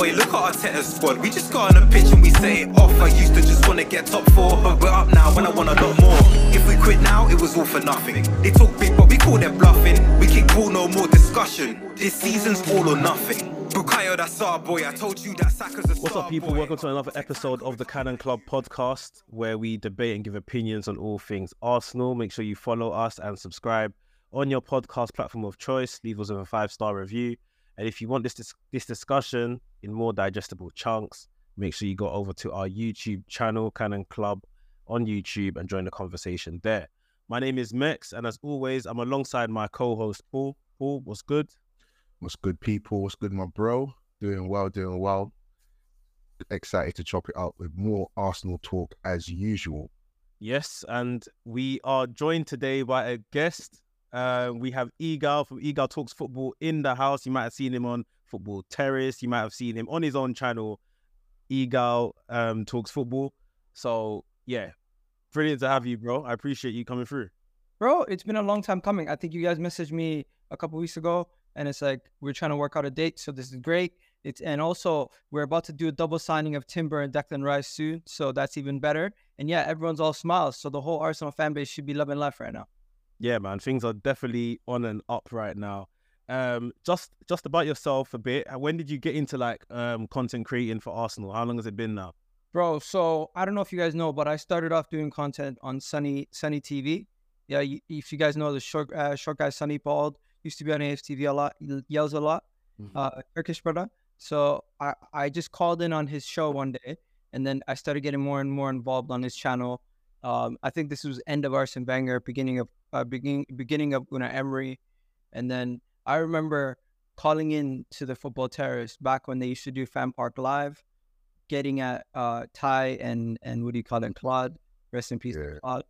Boy, look at our Arteta's squad. We just got on the pitch and we say it off. I used to just wanna get top four, but we're up now and I want a lot more. If we quit now, it was all for nothing. They talk big, but we call them bluffing. We kick ball, no more discussion. This season's all or nothing. Bukayo, that's our boy. I told you that Saka's a What's up, people? boy. Welcome to another episode of the Cannon Club podcast, where we debate and give opinions on all things Arsenal. Make sure you follow us and subscribe on your podcast platform of choice. Leave us with a five star review. And if you want this dis- this discussion in more digestible chunks, make sure you go over to our YouTube channel, Cannon Club, on YouTube, and join the conversation there. My name is Mekz, and as always, I'm alongside my co-host Paul. Paul, what's good? What's good, people? What's good, my bro? Doing well, doing well. Excited to chop it up with more Arsenal talk as usual. Yes, and we are joined today by a guest. Uh, we have Egal from Egal Talks Football in the house. You might have seen him on Football Terrace. You might have seen him on his own channel, Egal um, Talks Football. So yeah, brilliant to have you, bro. I appreciate you coming through. Bro, it's been a long time coming. I think you guys messaged me a couple weeks ago, and it's like we're trying to work out a date. So this is great. It's and also we're about to do a double signing of Timber and Declan Rice soon, so that's even better. And yeah, everyone's all smiles, so the whole Arsenal fan base should be loving life right now. Yeah, man, things are definitely on and up right now. Um, just just about yourself a bit. uh, When did you get into like um content creating for Arsenal? How long has it been now? Bro, so I don't know if you guys know, but I started off doing content on Sunny Sunny TV. Yeah, if you guys know the short uh, short guy Sunny Bald used to be on AFTV a lot, he yells a lot, Mhm. uh, Turkish brother. So I I just called in on his show one day, and then I started getting more and more involved on his channel. Um, I think this was end of Arsene Wenger, beginning of uh, beginning beginning of Unai Emery, and then I remember calling in to the football terrace back when they used to do Fan Park Live, getting at uh, Ty and and what do you call it, Claude, rest in peace, Yeah. Claude.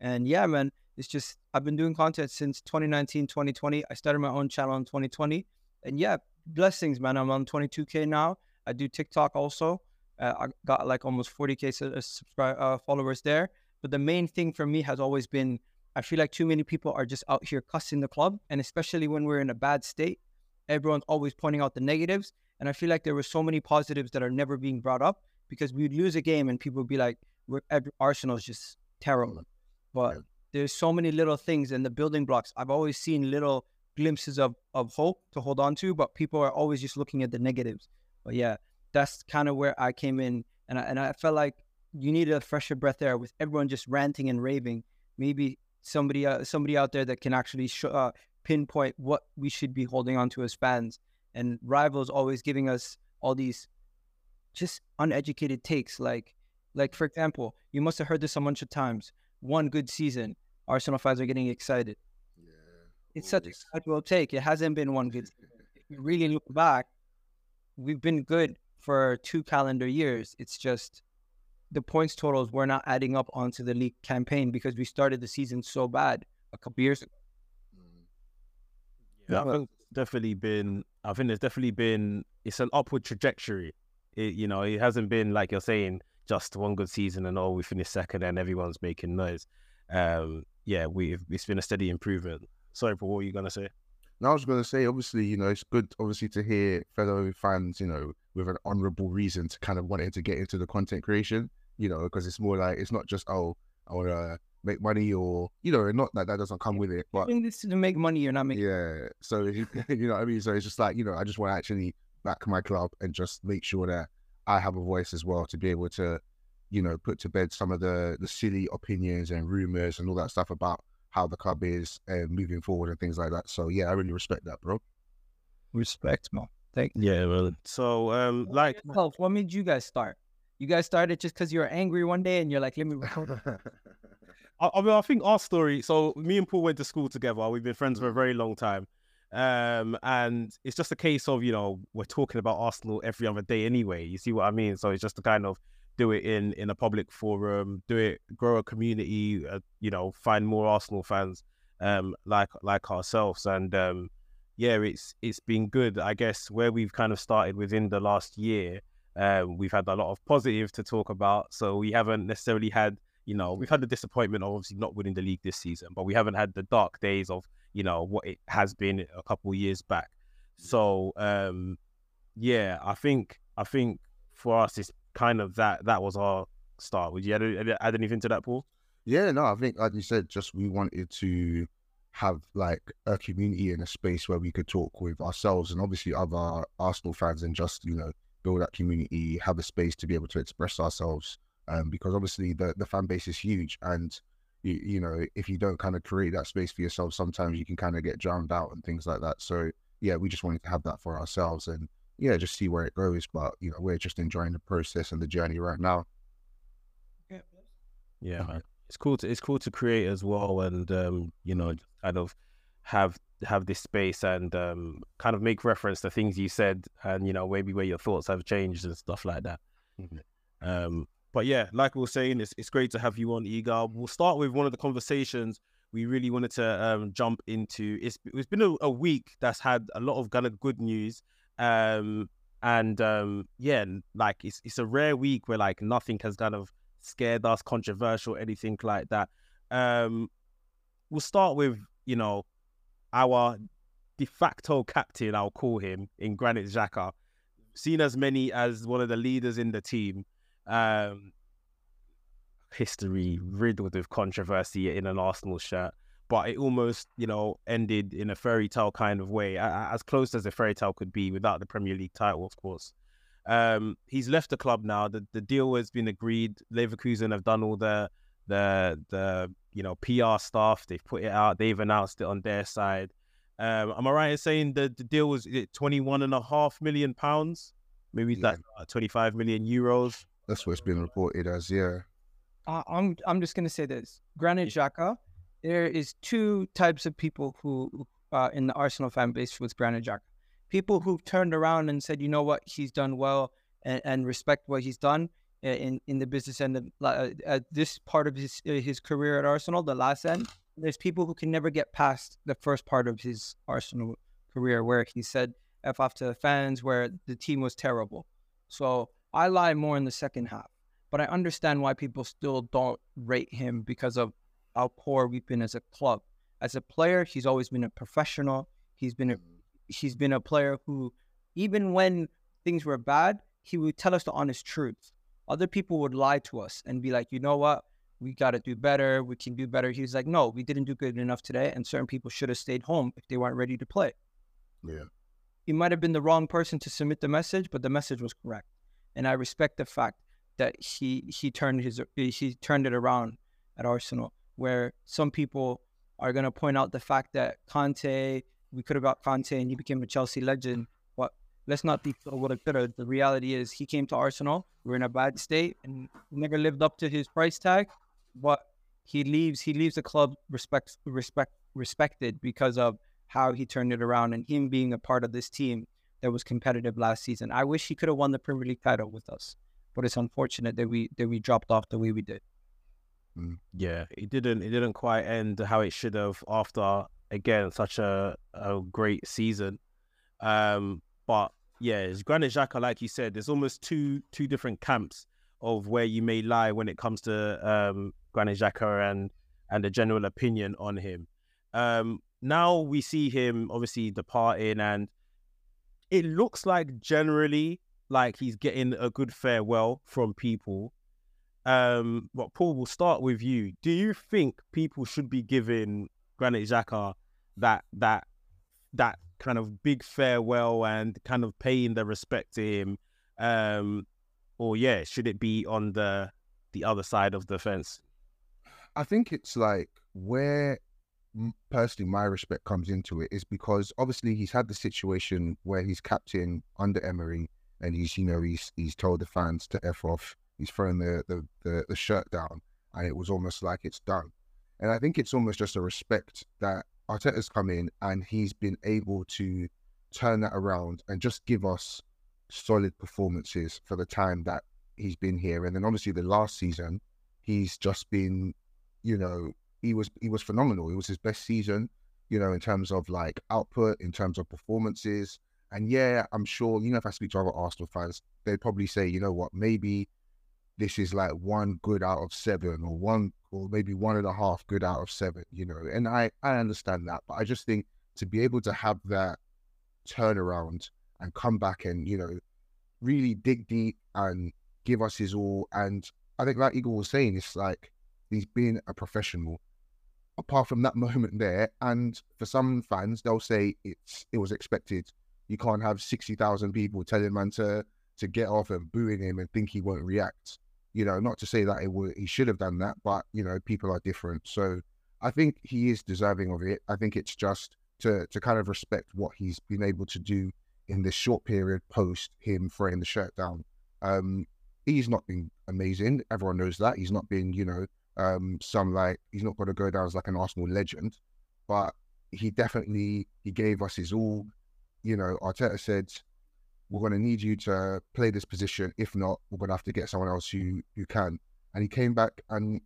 And yeah, man, it's just I've been doing content since 2019, 2020. I started my own channel in 2020, and yeah, blessings, man. I'm on 22k now. I do TikTok also. Uh, I got like almost 40k subscribe uh, followers there. But the main thing for me has always been I feel like too many people are just out here cussing the club, and especially when we're in a bad state, everyone's always pointing out the negatives. And I feel like there were so many positives that are never being brought up because we'd lose a game and people would be like, "We're Arsenal's just terrible." Mm-hmm. But there's so many little things in the building blocks. I've always seen little glimpses of of hope to hold on to, but people are always just looking at the negatives. But yeah, that's kind of where I came in, and I, and I felt like you needed a fresher breath air with everyone just ranting and raving. Maybe somebody uh, somebody out there that can actually sh- uh, pinpoint what we should be holding on to as fans. And rivals always giving us all these just uneducated takes. Like like for example, you must have heard this a bunch of times. One good season, Arsenal fans are getting excited. It's such a casual take. It hasn't been one good. season. If you really look back, we've been good for two calendar years. It's just the points totals were not adding up onto the league campaign because we started the season so bad a couple years ago. Yeah, I think definitely been. I think there's definitely been. It's an upward trajectory. It, you know, it hasn't been like you're saying just one good season and oh, we finished second and everyone's making noise. Um, yeah, we've it's been a steady improvement. Sorry, for what were you gonna say? Now I was going to say, obviously, you know, it's good, obviously, to hear fellow fans, you know, with an honourable reason to kind of wanting to get into the content creation, you know, because it's more like it's not just oh, I want to make money or you know, not that that doesn't come with it, but Doing this to make money, you're not making. yeah. So you know what I mean. So it's just like you know, I just want to actually back my club and just make sure that I have a voice as well to be able to, you know, put to bed some of the the silly opinions and rumors and all that stuff about how the club is and moving forward and things like that. So yeah, I really respect that, bro. Respect, man. Yeah, well, so um, like yourself. What made you guys start? You guys started just because you were angry one day and you're like, let me. I, I mean, I think our story. So me and Paul went to school together. We've been friends for a very long time, um, and it's just a case of you know we're talking about Arsenal every other day anyway. You see what I mean? So it's just to kind of do it in in a public forum, do it, grow a community, uh, you know, find more Arsenal fans um, like like ourselves, and um, yeah, it's it's been good. I guess where we've kind of started within the last year, um, we've had a lot of positive to talk about. So we haven't necessarily had you know, we've had the disappointment of obviously not winning the league this season, but we haven't had the dark days of, you know, what it has been a couple of years back. So, um, yeah, I think I think for us, it's kind of that that was our start. Would you add, add anything to that, Paul? Yeah, no, I think like you said, just we wanted to have like a community and a space where we could talk with ourselves and obviously other Arsenal fans and just you know build that community, have a space to be able to express ourselves. Um, because obviously the the fan base is huge, and you, you know if you don't kind of create that space for yourself, sometimes you can kind of get drowned out and things like that. So yeah, we just wanted to have that for ourselves and yeah, just see where it goes. But you know, we're just enjoying the process and the journey right now. Yeah, man. It's cool to it's cool to create as well, and um, you know, kind of have have this space and um, kind of make reference to things you said, and you know, maybe where your thoughts have changed and stuff like that. Mm-hmm. Um, but yeah, like we were saying, it's it's great to have you on, Egal. We'll start with one of the conversations we really wanted to um, jump into. It's it's been a, a, week that's had a lot of kind of good news, um, and um, yeah, like it's it's a rare week where like nothing has kind of scared us, controversial, anything like that. Um, we'll start with you know our de facto captain, I'll call him, in Granit Xhaka, seen as many as one of the leaders in the team. Um, history riddled with controversy in an Arsenal shirt, but it almost, you know, ended in a fairy tale kind of way, as close as a fairy tale could be without the Premier League title, of course. Um, he's left the club now. The the deal has been agreed. Leverkusen have done all the the the you know PR stuff. They've put it out. They've announced it on their side. Um, am I right in saying that the deal was twenty one and a half million pounds? Maybe yeah. that uh, twenty five million euros. That's what it's been reported as. Yeah. Uh, I'm I'm just gonna say this. Granit Xhaka, there is two types of people who uh, in the Arsenal fan base with Granit Xhaka people who've turned around and said, you know what, he's done well and, and respect what he's done in, in the business end of uh, at this part of his uh, his career at Arsenal, the last end. There's people who can never get past the first part of his Arsenal career where he said F off to the fans, where the team was terrible. So I lie more in the second half. But I understand why people still don't rate him because of how poor we've been as a club. As a player, he's always been a professional. He's been a he's been a player who, even when things were bad, he would tell us the honest truth. Other people would lie to us and be like, you know what, we got to do better. We can do better. He was like, no, we didn't do good enough today, and certain people should have stayed home if they weren't ready to play. Yeah, he might have been the wrong person to submit the message, but the message was correct, and I respect the fact that he he turned his he turned it around at Arsenal, where some people are going to point out the fact that Kanté we could have got Kanté and he became a Chelsea legend. But let's not be what it could have. The reality is he came to Arsenal. We're in a bad state and never lived up to his price tag. But he leaves he leaves the club respect respect respected because of how he turned it around and him being a part of this team that was competitive last season. I wish he could have won the Premier League title with us, but it's unfortunate that we that we dropped off the way we did. Mm, yeah, it didn't it didn't quite end how it should have after again such a, a great season. Um, but yeah, it's Granit Xhaka, like you said, there's almost two two different camps of where you may lie when it comes to um, Granit Xhaka and and the general opinion on him. Um, now we see him obviously departing, and it looks like generally like he's getting a good farewell from people. Um, but Paul, we'll start with you. Do you think people should be giving Granit Xhaka that that that kind of big farewell and kind of paying the respect to him um or yeah should it be on the the other side of the fence? I think it's like where personally my respect comes into it is because obviously he's had the situation where he's captain under emery and he's you know he's he's told the fans to f off he's thrown the the, the, the shirt down and it was almost like it's done and I think it's almost just a respect that Arteta's come in and he's been able to turn that around and just give us solid performances for the time that he's been here. And then obviously the last season, he's just been, you know, he was he was phenomenal. It was his best season, you know, in terms of like output, in terms of performances. And yeah, I'm sure, you know, if I speak to other Arsenal fans, they'd probably say, you know what, maybe this is like one good out of seven or one or maybe one and a half good out of seven, you know. And I, I understand that, but I just think to be able to have that turnaround and come back and, you know, really dig deep and give us his all. And I think, like Egal was saying, it's like he's been a professional. Apart from that moment there, and for some fans, they'll say it's it was expected. You can't have sixty thousand people telling man to to get off and booing him and think he won't react. You know, not to say that it would he should have done that, but you know, people are different. So I think he is deserving of it. I think it's just to to kind of respect what he's been able to do in this short period post him throwing the shirt down. Um, he's not been amazing. Everyone knows that. He's not been, you know, um, some like he's not going to go down as like an Arsenal legend, but he definitely he gave us his all. You know, Arteta said we're going to need you to play this position. If not, we're going to have to get someone else who who can. And he came back and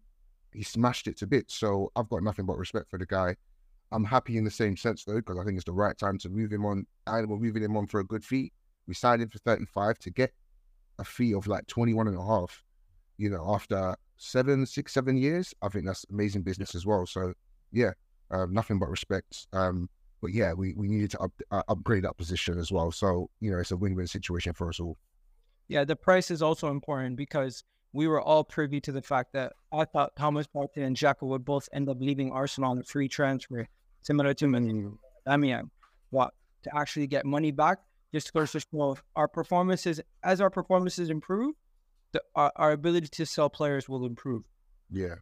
he smashed it to bits. So I've got nothing but respect for the guy. I'm happy in the same sense though, because I think it's the right time to move him on. And we're moving him on for a good fee. We signed him for 35 to get a fee of like 21 and a half, you know, after seven, six, seven years. I think that's amazing business as well. So yeah, um, nothing but respect. Um, but yeah, we, we needed to up, uh, upgrade that position as well. So, you know, it's a win-win situation for us all. Yeah, the price is also important because we were all privy to the fact that I thought Thomas Partey and Xhaka would both end up leaving Arsenal on a free transfer, similar to Damian. What to actually get money back? Just goes to show our performances as our performances improve, the, our, our ability to sell players will improve. Yeah,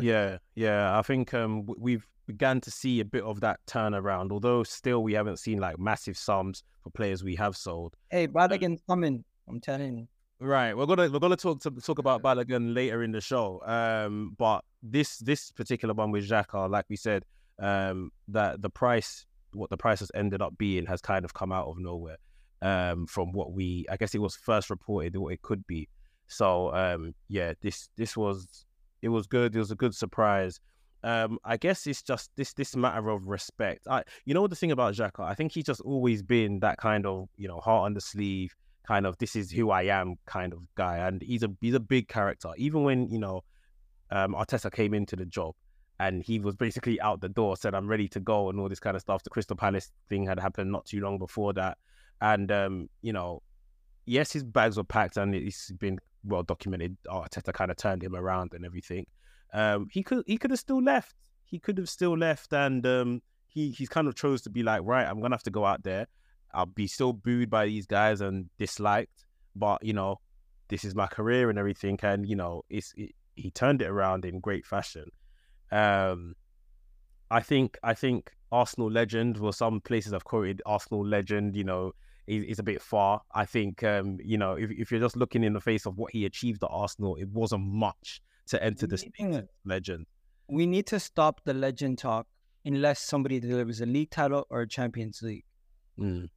yeah, yeah. I think um, we've began to see a bit of that turnaround, although still we haven't seen like massive sums for players we have sold. Hey, Balogun's coming. I'm telling you. Right, we're gonna we're gonna talk to talk about Balogun later in the show. Um, but this this particular one with Xhaka, like we said, um, that the price, what the price has ended up being, has kind of come out of nowhere. Um, from what we, I guess it was first reported what it could be. So, um, yeah, this this was it was good. It was a good surprise. Um, I guess it's just this this matter of respect. I, you know, the thing about Xhaka, I think he's just always been that kind of you know heart on the sleeve kind of this is who I am kind of guy, and he's a he's a big character. Even when you know um, Arteta came into the job and he was basically out the door, said I'm ready to go and all this kind of stuff. The Crystal Palace thing had happened not too long before that, and um, you know, yes, his bags were packed and it's been well documented. Arteta kind of turned him around and everything. Um, he could he could have still left. He could have still left, and um, he he's kind of chose to be like, right, I'm gonna have to go out there I'll be still booed by these guys and disliked, but you know, this is my career and everything. And you know, it's it, he turned it around in great fashion. Um, I think I think Arsenal legend. Well, some places I've quoted Arsenal legend. You know, is, is a bit far. I think um, you know if if you're just looking in the face of what he achieved at Arsenal, it wasn't much to enter the legend. We need to stop the legend talk unless somebody delivers a league title or a Champions League. Mm.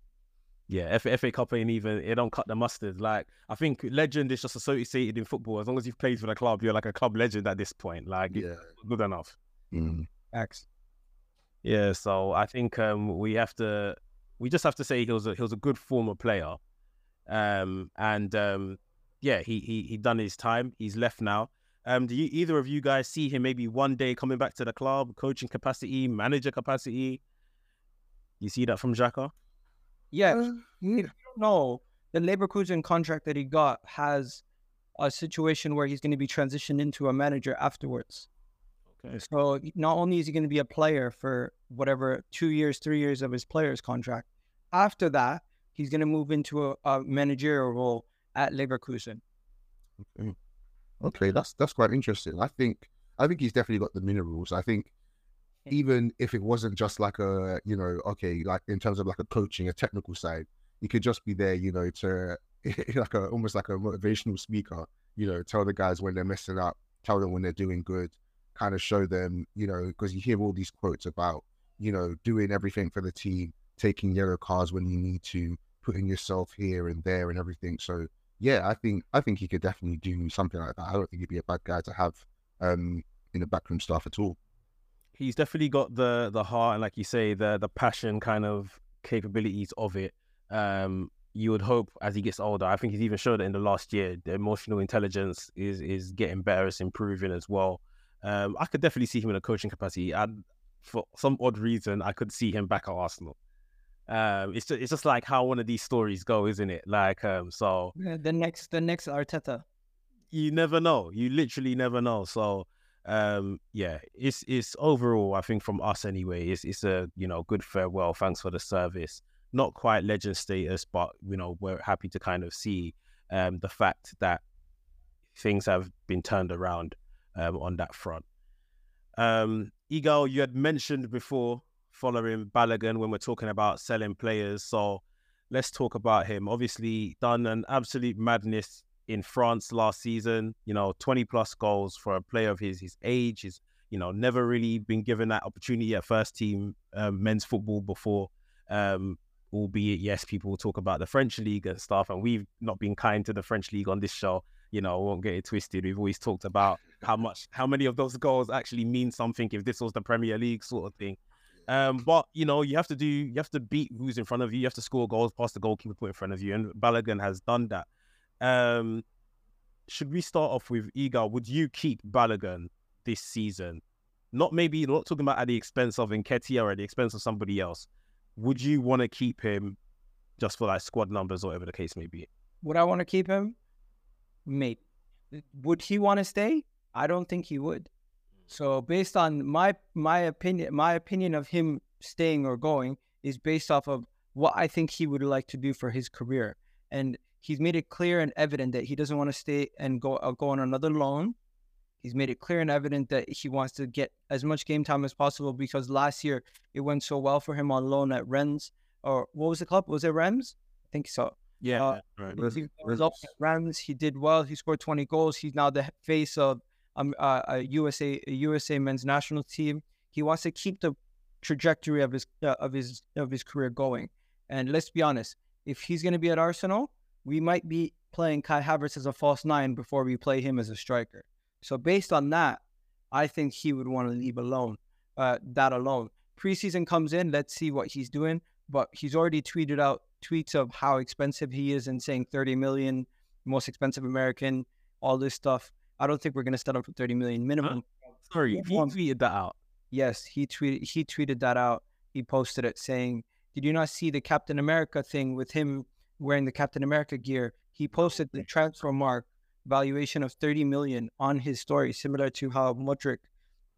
Yeah, FA, FA Cup ain't even it don't cut the mustard. Like I think legend is just associated in football. As long as you've played for the club, you're like a club legend at this point. Like yeah, good enough. Mm. X. Yeah, so I think um, we have to we just have to say he was a, he was a good former player, um, and um, yeah, he he he done his time. He's left now. Um, do you either of you guys see him maybe one day coming back to the club, coaching capacity, manager capacity? You see that from Xhaka? Yeah. Uh, yeah. If you don't know, the Leverkusen contract that he got has a situation where he's going to be transitioned into a manager afterwards. Okay. So not only is he going to be a player for whatever two years, three years of his player's contract, after that he's going to move into a, a managerial role at Leverkusen. Okay. okay, that's that's quite interesting. I think I think he's definitely got the minerals. I think even if it wasn't just like a, you know, okay, like in terms of like a coaching, a technical side, he could just be there, you know, to like a almost like a motivational speaker, you know, tell the guys when they're messing up, tell them when they're doing good, kind of show them, you know, because you hear all these quotes about, you know, doing everything for the team, taking yellow cards when you need to, putting yourself here and there and everything. So yeah, I think I think he could definitely do something like that. I don't think he'd be a bad guy to have um in the backroom staff at all he's definitely got the the heart and like you say the the passion kind of capabilities of it um you would hope as he gets older i think he's even showed it in the last year the emotional intelligence is is getting better it's improving as well um i could definitely see him in a coaching capacity and for some odd reason i could see him back at arsenal Um, it's just, it's just like how one of these stories go, isn't it? Like, um, so the next the next Arteta. you never know. You literally never know. So, um, yeah, it's it's overall, I think from us anyway, it's it's a you know good farewell. Thanks for the service. Not quite legend status, but you know we're happy to kind of see um the fact that things have been turned around um on that front. Um, you had mentioned before following Balogun when we're talking about selling players. So let's talk about him. Obviously, done an absolute madness in France last season. You know, 20 plus goals for a player of his his age. Is you know never really been given that opportunity at first team um, men's football before. Um, albeit, yes, people talk about the French league and stuff, and we've not been kind to the French league on this show. You know, I won't get it twisted. We've always talked about how much, how many of those goals actually mean something if this was the Premier League sort of thing. Um, but you know, you have to do, you have to beat who's in front of you. You have to score goals past the goalkeeper put in front of you, and Balogun has done that. Um, should we start off with Egal? Would you keep Balogun this season? Not maybe not talking about at the expense of Nketiah or at the expense of somebody else. Would you want to keep him just for like squad numbers or whatever the case may be? Would I want to keep him? Maybe. Would he want to stay? I don't think he would. So based on my my opinion, my opinion of him staying or going is based off of what I think he would like to do for his career, and he's made it clear and evident that he doesn't want to stay and go uh, go on another loan. He's made it clear and evident that he wants to get as much game time as possible because last year it went so well for him on loan at Rennes or what was the club? Was it Reims? I think so. Yeah, Uh, right. He was Res- up at Rams. He did well. He scored 20 goals. He's now the face of um, uh, a USA a USA men's national team. He wants to keep the trajectory of his uh, of his of his career going. And let's be honest, if he's going to be at Arsenal, we might be playing Kai Havertz as a false nine before we play him as a striker. So based on that, I think he would want to leave alone. Uh, that alone. Preseason comes in. Let's see what he's doing. But he's already tweeted out tweets of how expensive he is and saying 30 million, most expensive American, all this stuff. I don't think we're going to settle for 30 million uh, minimum. Sorry, Move he on. tweeted that out. Yes, he tweeted he tweeted that out. He posted it saying, "Did you not see the Captain America thing with him wearing the Captain America gear?" He posted the Transfermarkt valuation of 30 million on his story, similar to how Mudryk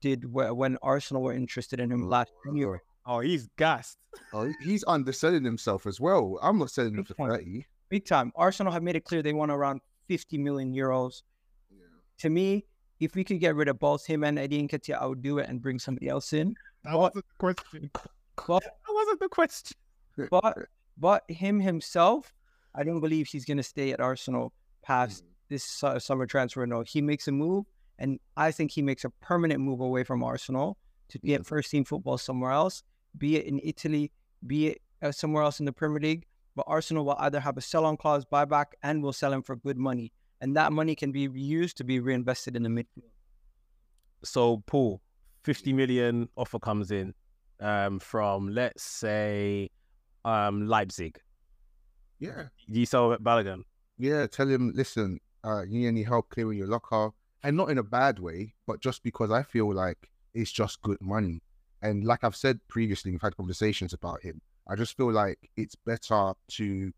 did wh- when Arsenal were interested in him last year. Oh, he's gassed. Oh, he's underselling himself as well. I'm not selling him for 30. Big time. Arsenal have made it clear they want around 50 million euros. To me, if we could get rid of both him and Eddie Nketiah, I would do it and bring somebody else in. That wasn't the question. But That wasn't the question. but but him himself, I don't believe he's going to stay at Arsenal past this su- summer transfer. No, he makes a move, and I think he makes a permanent move away from Arsenal to get first team football somewhere else, be it in Italy, be it uh, somewhere else in the Premier League. But Arsenal will either have a sell on clause, buyback, and will sell him for good money, and that money can be used to be reinvested in the midfield. So, Paul, 50 million offer comes in um, from, let's say, um, Leipzig. Yeah. You sell Balogun? Yeah. Tell him, listen, uh, you need any help clearing your locker? And not in a bad way, but just because I feel like it's just good money. And like I've said previously, we've had conversations about him. I just feel like it's better to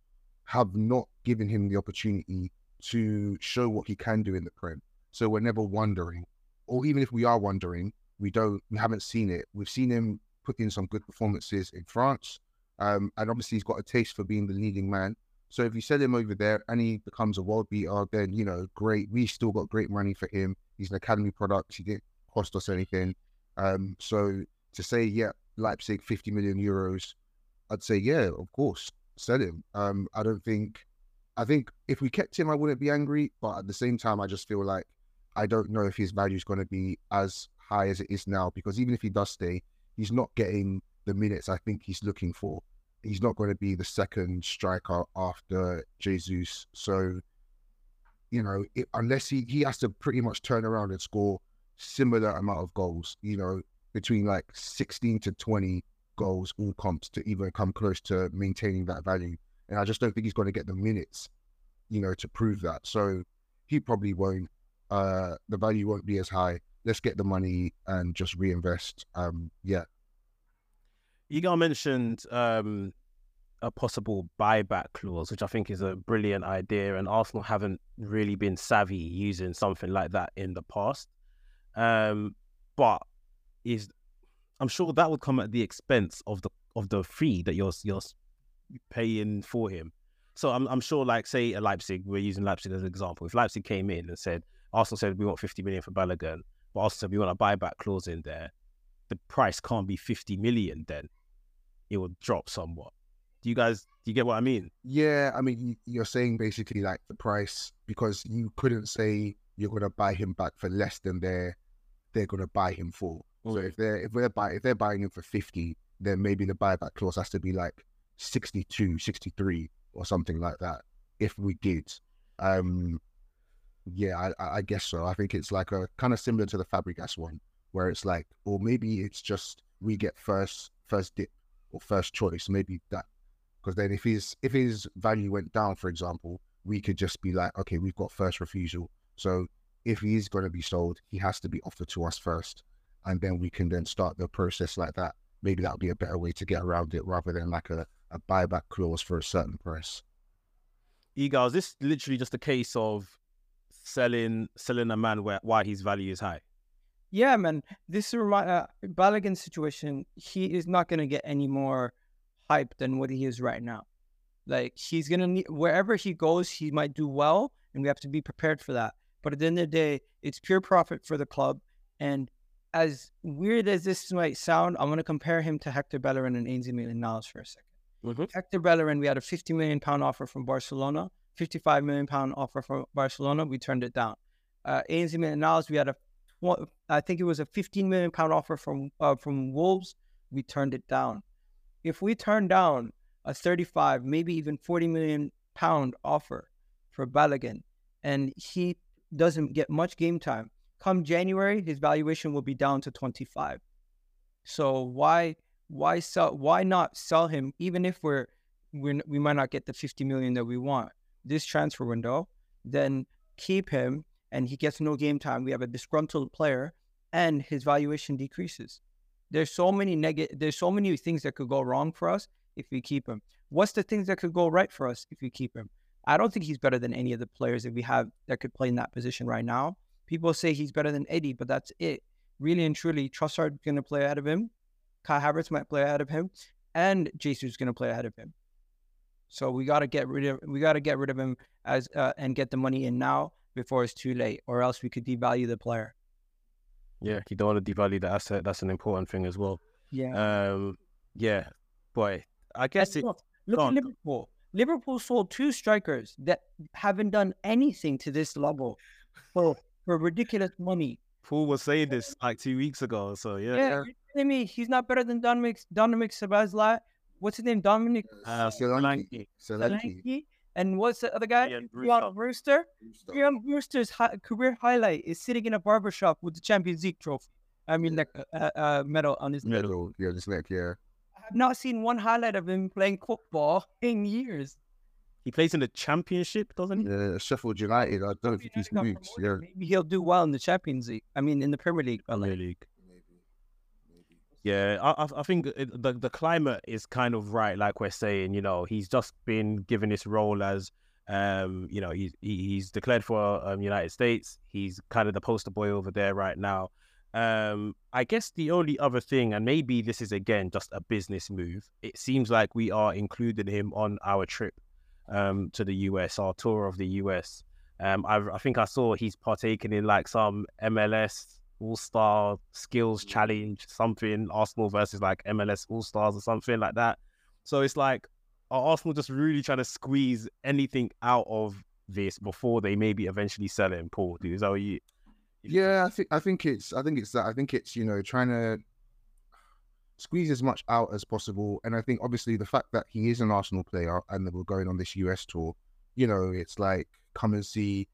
have not given him the opportunity to show what he can do in the Prem. So we're never wondering, or even if we are wondering, we don't, we haven't seen it. We've seen him put in some good performances in France, um, and obviously he's got a taste for being the leading man. So if you sell him over there and he becomes a world beater, then you know, great. We still got great money for him. He's an academy product. He didn't cost us anything. Um, so to say, yeah, Leipzig, 50 million euros, I'd say, yeah, of course, sell him. Um, I don't think, I think if we kept him, I wouldn't be angry. But at the same time, I just feel like I don't know if his value is going to be as high as it is now because even if he does stay, he's not getting the minutes I think he's looking for. He's not going to be the second striker after Jesus. So, you know, it, unless he, he has to pretty much turn around and score similar amount of goals, you know, between like 16 to 20 goals, all comps to even come close to maintaining that value. And I just don't think he's going to get the minutes, you know, to prove that. So he probably won't. Uh, the value won't be as high. Let's get the money and just reinvest. Um, yeah, Egal mentioned um, a possible buyback clause, which I think is a brilliant idea, and Arsenal haven't really been savvy using something like that in the past. Um, but is I'm sure that would come at the expense of the of the fee that you're you're paying for him. So I'm I'm sure, like say at Leipzig, we're using Leipzig as an example. If Leipzig came in and said Arsenal said we want 50 million for Balogun, but Arsenal said we want a buyback clause in there, the price can't be 50 million. Then it will drop somewhat. Do you guys do you get what I mean? Yeah, I mean you- you're saying basically like the price because you couldn't say you're gonna buy him back for less than they're they're gonna buy him for. So Mm. if they're if they're buy if they're buying him for 50, then maybe the buyback clause has to be like 62, 63 or something like that. If we did. Um yeah, I, I guess so. I think it's like a kind of similar to the Fabregas one, where it's like, or maybe it's just we get first first dip or first choice. Maybe that because then if his if his value went down, for example, we could just be like, okay, we've got first refusal. So if he is going to be sold, he has to be offered to us first, and then we can then start the process like that. Maybe that would be a better way to get around it rather than like a, a buyback clause for a certain price. Egal, is this literally just a case of selling selling a man where why his value is high? Yeah, man. This remi- uh, Balogun situation, he is not going to get any more hype than what he is right now. Like he's gonna need wherever he goes, he might do well, and we have to be prepared for that. But at the end of the day, it's pure profit for the club. And as weird as this might sound, I'm gonna compare him to Hector Bellerin and Ainsley Maitland-Niles for a 2nd Hector Bellerin, we had a 50 million pound offer from Barcelona, 55 million pound offer from Barcelona. We turned it down. Uh, Ainsley Maitland-Niles, we had a I think it was a 15 million pound offer from uh, from Wolves. We turned it down. If we turn down a 35, maybe even 40 million pound offer for Balogun, and he doesn't get much game time, come January, his valuation will be down to 25. So why why sell why not sell him even if we're we we might not get the 50 million that we want this transfer window then keep him and he gets no game time. We have a disgruntled player and his valuation decreases. There's so many negative there's so many things that could go wrong for us if we keep him. What's the things that could go right for us if we keep him? I don't think he's better than any of the players that we have that could play in that position right now. People say he's better than eddie but that's it. Really and truly Trossard's going to play ahead of him Kai Havertz might play ahead of him, and Jesus is going to play ahead of him. So we got to get rid of we got to get rid of him as uh, and get the money in now before it's too late, or else we could devalue the player. Yeah, you don't want to devalue the asset. That's an important thing as well. Yeah. Um, yeah, boy, I guess it. look, look at. Liverpool. Liverpool sold two strikers that haven't done anything to this level for for ridiculous money. Paul was saying this like two weeks ago. So yeah, Yeah, you're telling me he's not better than Dominic Dominic Sabazla? What's his name? Dominic Uh, Solanke. Solanke. Solanke? And what's the other guy? Ian Breon Brewster. Breon Brewster's hi- career highlight is sitting in a barbershop with the Champions League trophy. I mean, like uh, uh, medal on his. neck. Middle, yeah, this neck, yeah. I have not seen one highlight of him playing football in years. He plays in the championship, doesn't he? Yeah, Sheffield United, I don't think he's Got moved. Yeah. Maybe he'll do well in the Champions League. I mean, in the Premier League. but, like, Premier League. Yeah, I, I- I think the the climate is kind of right, like we're saying. You know, he's just been given this role as, um, you know, he's he, he's declared for um, United States. He's kind of the poster boy over there right now. Um, I guess the only other thing, and maybe this is again just a business move. It seems like we are including him on our trip um, to the US, our tour of the US. Um, I, I think I saw he's partaking in like some MLS All Star Skills Challenge, something Arsenal versus like MLS All Stars or something like that. So it's like, are Arsenal just really trying to squeeze anything out of this before they maybe eventually sell it? Paul, is that what you? Yeah, I think I think it's I think it's that I think it's you know trying to squeeze as much out as possible, and I think obviously the fact that he is an Arsenal player and that we're going on this US tour, you know, it's like come and see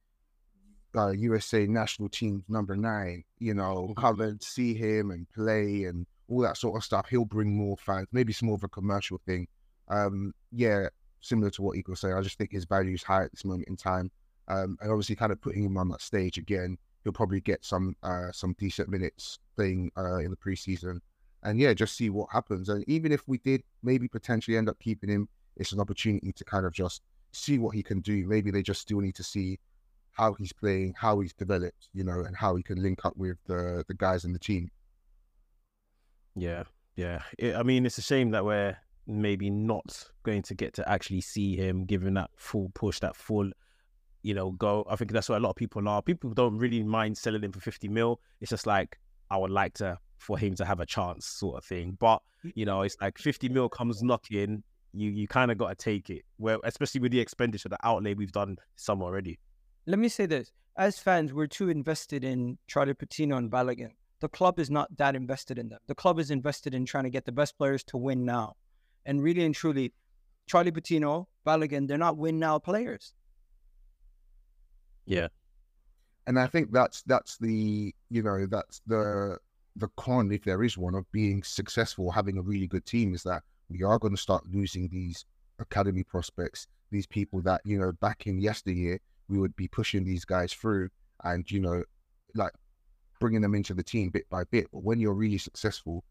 uh, USA national team number nine, you know, come and see him and play and all that sort of stuff. He'll bring more fans. Maybe it's more of a commercial thing. Um, yeah, similar to what Egal said, I just think his value is high at this moment in time. Um, and obviously, kind of putting him on that stage again, he'll probably get some uh, some decent minutes playing uh, in the preseason. And yeah, just see what happens. And even if we did maybe potentially end up keeping him, it's an opportunity to kind of just see what he can do. Maybe they just still need to see how he's playing, how he's developed, you know, and how he can link up with the the guys in the team. Yeah, yeah. It, I mean, it's a shame that we're maybe not going to get to actually see him giving that full push, that full, you know, go. I think that's what a lot of people are. People don't really mind selling him for 50 mil. It's just like, I would like to, for him to have a chance sort of thing. But, mm. you know, it's like 50 mil comes knocking. You, you kind of got to take it, where especially with the expenditure, the outlay we've done some already. Let me say this: as fans, we're too invested in Charlie Patino and Balogun the club is not that invested in them. The club is invested in trying to get the best players to win now. And really and truly, Charlie Patino, Balogun, they're not win now players. Yeah. And I think that's that's the you know, that's the the con, if there is one, of being successful, having a really good team is that we are going to start losing these academy prospects, these people that, you know, back in yesteryear, we would be pushing these guys through and, you know, like bringing them into the team bit by bit. But when you're really successful,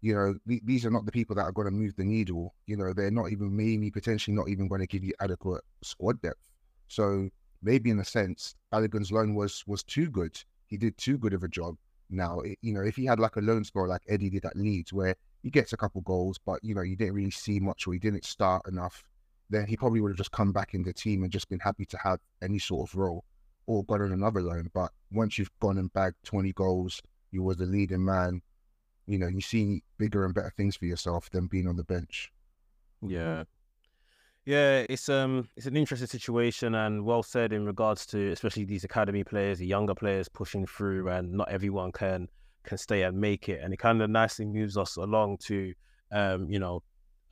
you know, th- these are not the people that are going to move the needle. You know, they're not even maybe potentially not even going to give you adequate squad depth. So maybe in a sense, Balogun's loan was was too good. He did too good of a job. Now, it, you know, if he had like a loan score like Eddie did at Leeds, where he gets a couple goals, but you know, you didn't really see much or he didn't start enough, then he probably would have just come back in the team and just been happy to have any sort of role or got another loan. But once you've gone and bagged 20 goals, you were the leading man, you know, you see bigger and better things for yourself than being on the bench. Yeah. Yeah, it's um it's an interesting situation and well said in regards to especially these academy players, the younger players pushing through and not everyone can can stay and make it. And it kind of nicely moves us along to um, you know,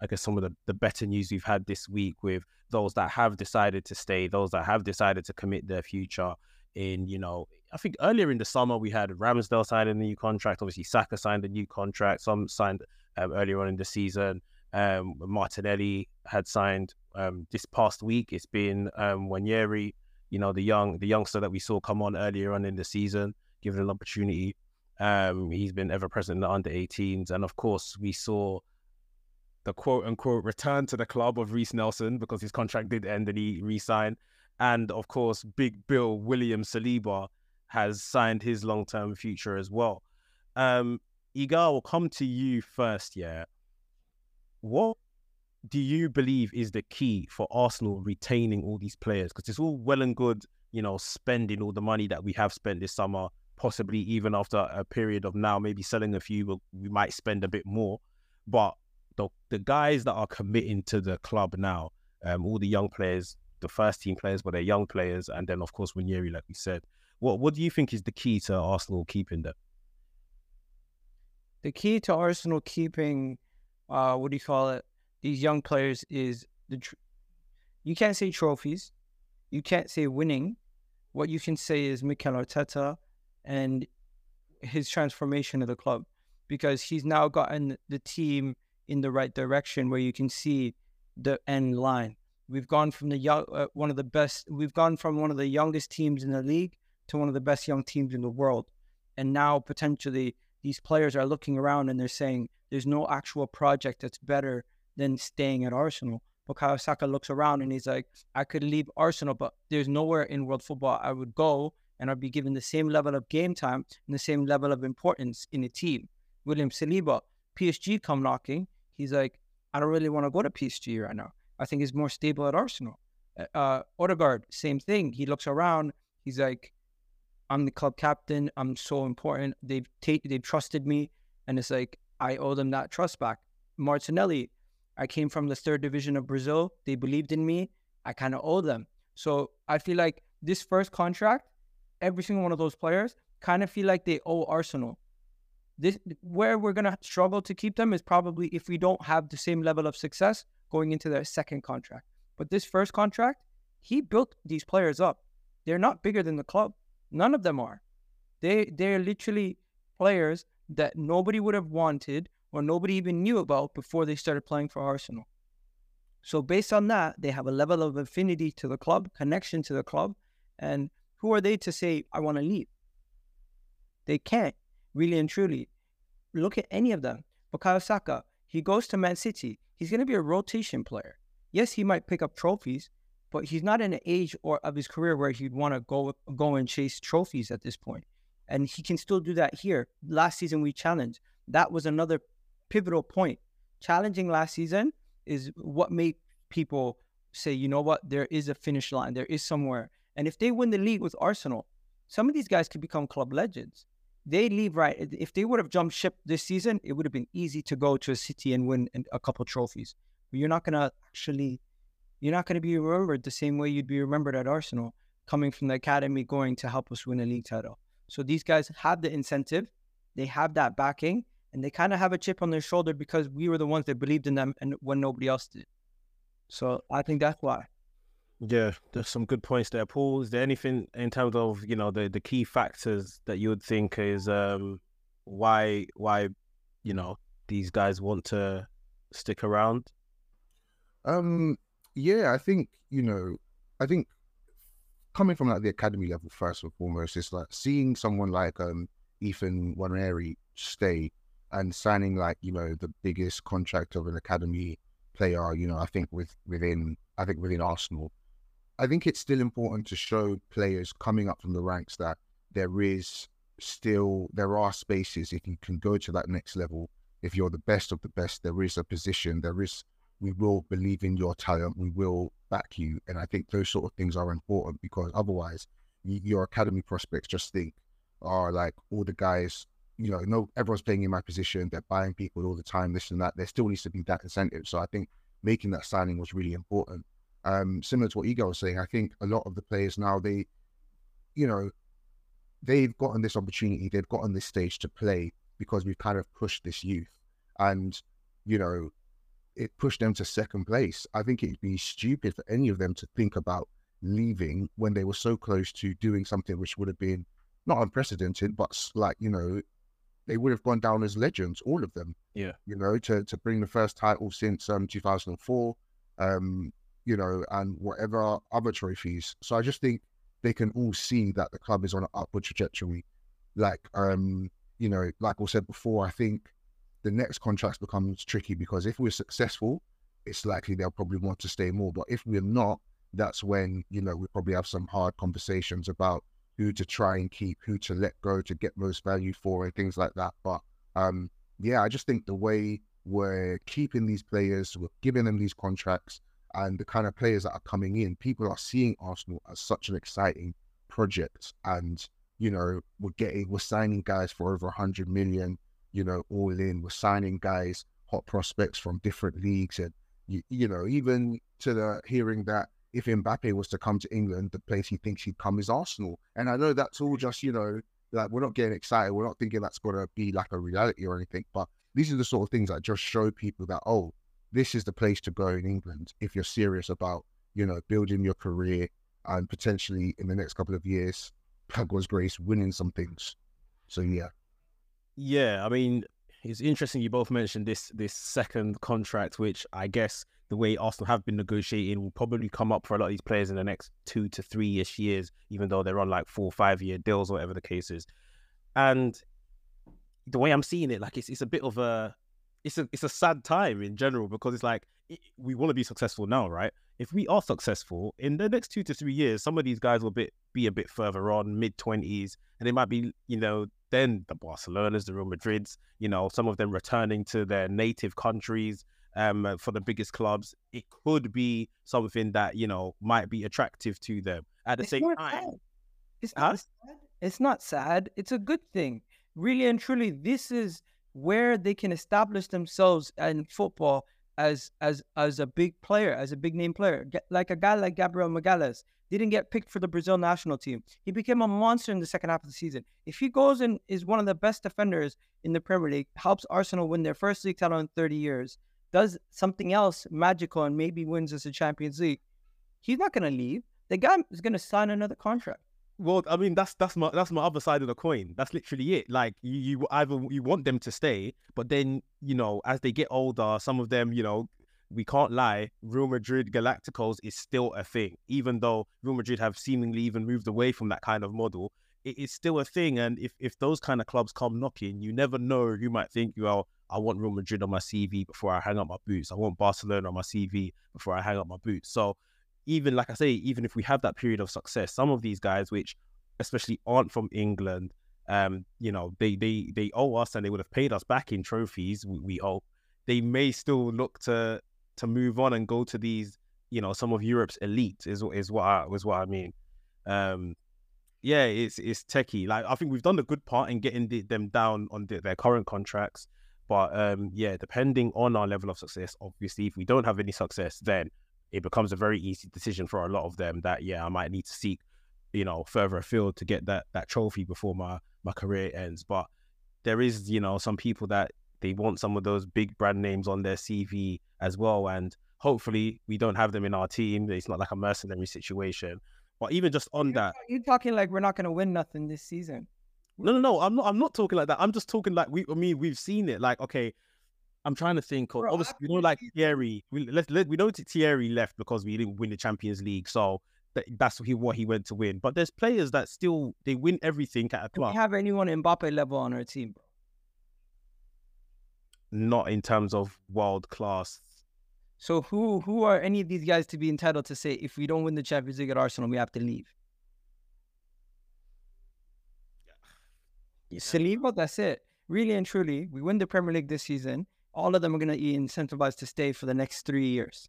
I guess some of the, the better news we've had this week with those that have decided to stay, those that have decided to commit their future in, you know, I think earlier in the summer we had Ramsdale sign a new contract. Obviously, Saka signed a new contract. Some signed um, earlier on in the season. Um, Martinelli had signed um, this past week. It's been um, Nwaneri, you know, the young the youngster that we saw come on earlier on in the season, given an opportunity. Um, he's been ever present in the under 18s, and of course, we saw the quote unquote return to the club of Reese Nelson because his contract did end and he re signed. And of course, Big Bill William Saliba has signed his long term future as well. Um, Egal, will come to you first, yeah. What do you believe is the key for Arsenal retaining all these players? Because it's all well and good, you know, spending all the money that we have spent this summer, possibly even after a period of now, maybe selling a few, we might spend a bit more. But the the guys that are committing to the club now, um, all the young players, the first team players, but they're young players, and then of course Nwaneri, like we said. What what do you think is the key to Arsenal keeping them? The key to Arsenal keeping, uh, what do you call it? These young players is the. Tr- you can't say trophies, you can't say winning. What you can say is Mikel Arteta and his transformation of the club, because he's now gotten the team in the right direction where you can see the end line. We've gone from the young, uh, one of the best. We've gone from one of the youngest teams in the league to one of the best young teams in the world, and now potentially these players are looking around and they're saying there's no actual project that's better than staying at Arsenal. Bukayo Saka looks around and he's like, I could leave Arsenal, but there's nowhere in world football I would go and I'd be given the same level of game time and the same level of importance in a team. William Saliba, PSG come knocking he's like, I don't really want to go to PSG right now. I think he's more stable at Arsenal. Uh, uh, Odegaard, same thing. He looks around. He's like, I'm the club captain. I'm so important. They've ta- they've trusted me, and it's like I owe them that trust back. Martinelli, I came from the third division of Brazil. They believed in me. I kind of owe them. So I feel like this first contract, every single one of those players kind of feel like they owe Arsenal this where we're gonna struggle to keep them is probably if we don't have the same level of success going into their second contract. But this first contract, he built these players up. They're not bigger than the club. None of them are. They they're literally players that nobody would have wanted or nobody even knew about before they started playing for Arsenal. So based on that, they have a level of affinity to the club, connection to the club, and who are they to say I want to leave? They can't really and truly. Look at any of them. Bukayo Saka, he goes to Man City. He's going to be a rotation player. yes, he might pick up trophies, but he's not in an age or of his career where he'd want to go go and chase trophies at this point. And he can still do that here. Last season we challenged. That was another pivotal point. Challenging last season is what made people say, you know what, there is a finish line, there is somewhere. And if they win the league with Arsenal, some of these guys could become club legends. They leave right. If they would have jumped ship this season, it would have been easy to go to a city and win a couple trophies. But you're not gonna actually, you're not gonna be remembered the same way you'd be remembered at Arsenal, coming from the academy, going to help us win a league title. So these guys have the incentive, they have that backing, and they kind of have a chip on their shoulder because we were the ones that believed in them and when nobody else did. So I think that's why. Yeah, there's some good points there, Paul. Is there anything in terms of you know the the key factors that you would think is um why why you know these guys want to stick around? Um, yeah, I think you know, I think coming from like the academy level first and foremost, it's like seeing someone like um Ethan Nwaneri stay and signing like you know the biggest contract of an academy player. You know, I think with within I think within Arsenal, I think it's still important to show players coming up from the ranks that there is still there are spaces if you can go to that next level. If you're the best of the best, there is a position. There is we will believe in your talent. We will back you, and I think those sort of things are important because otherwise, your academy prospects just think are like all the guys you know, no, everyone's playing in my position. They're buying people all the time, this and that. There still needs to be that incentive. So I think making that signing was really important. Um, similar to what Egal was saying, I think a lot of the players now they, you know, they've gotten this opportunity, they've gotten this stage to play because we've kind of pushed this youth, and you know, it pushed them to second place. I think it'd be stupid for any of them to think about leaving when they were so close to doing something which would have been not unprecedented, but like you know, they would have gone down as legends, all of them. Yeah. You know, to, to bring the first title since um 2004, um, you know, and whatever other trophies. So I just think they can all see that the club is on an upward trajectory. Like, um, you know, like we said before, I think the next contracts becomes tricky because if we're successful, it's likely they'll probably want to stay more. But if we're not, that's when, you know, we probably have some hard conversations about who to try and keep, who to let go to get most value for, and things like that. But um, yeah, I just think the way we're keeping these players, we're giving them these contracts, and the kind of players that are coming in, people are seeing Arsenal as such an exciting project. And you know, we're getting, we're signing guys for over a hundred million. You know, all in. We're signing guys, hot prospects from different leagues, and you, you know, even to the hearing that if Mbappe was to come to England, the place he thinks he'd come is Arsenal. And I know that's all just, you know, like we're not getting excited. We're not thinking that's going to be like a reality or anything. But these are the sort of things that just show people that, oh, this is the place to go in England if you're serious about, you know, building your career and potentially in the next couple of years, God's grace, winning some things. So, yeah. Yeah. I mean, it's interesting you both mentioned this this second contract, which I guess the way Arsenal have been negotiating will probably come up for a lot of these players in the next two to three ish years, even though they're on like four, five year deals or whatever the case is. And the way I'm seeing it, like it's it's a bit of a it's a it's a sad time in general because it's like it, we want to be successful now, right? If we are successful in the next two to three years, some of these guys will be be a bit further on, mid twenties, and they might be, you know, then the Barcelonas, the Real Madrids, you know, some of them returning to their native countries um, uh, for the biggest clubs, it could be something that you know might be attractive to them. At the it's same time, sad. It's Huh? not sad. It's not sad. It's a good thing. Really and truly, this is where they can establish themselves in football as as as a big player, as a big name player. Like a guy like Gabriel Magalhaes didn't get picked for the Brazil national team. He became a monster in the second half of the season. If he goes and is one of the best defenders in the Premier League, helps Arsenal win their first league title in 30 years, does something else magical and maybe wins us a Champions League, he's not going to leave. The guy is going to sign another contract. Well, I mean, that's that's my that's my other side of the coin. That's literally it. Like you, you either you want them to stay, but then you know, as they get older, some of them, you know, we can't lie, Real Madrid Galacticos is still a thing, even though Real Madrid have seemingly even moved away from that kind of model. It is still a thing, and if if those kind of clubs come knocking, you never know who might think you are. I want Real Madrid on my CV before I hang up my boots. I want Barcelona on my CV before I hang up my boots. So even like I say, even if we have that period of success, some of these guys, which especially aren't from England, um, you know, they they they owe us and they would have paid us back in trophies. We, we hope they may still look to to move on and go to these, you know, some of Europe's elite is is what I was what I mean. Um, yeah, it's it's techie. Like I think we've done the good part in getting the, them down on the, their current contracts, but um, yeah, depending on our level of success, obviously, if we don't have any success, then it becomes a very easy decision for a lot of them that yeah, I might need to seek, you know, further afield to get that that trophy before my my career ends. But there is, you know, some people that they want some of those big brand names on their CV as well, and hopefully we don't have them in our team. It's not like a mercenary situation. But even just on You're, that, you're talking like we're not going to win nothing this season. No, no, no. I'm not. I'm not talking like that. I'm just talking like we. I mean, we've seen it. Like, okay, I'm trying to think. Of, Bro, obviously, you know, like Thierry. We let, let we know Thierry left because we didn't win the Champions League. So that, that's he, what he went to win. But there's players that still they win everything at a Do we club. have anyone Mbappe level on our team, bro? Not in terms of world class. So who who are any of these guys to be entitled to say if we don't win the Champions League at Arsenal, we have to leave? Saliba, that's it. Really and truly, we win the Premier League this season. All of them are going to be incentivized to stay for the next three years,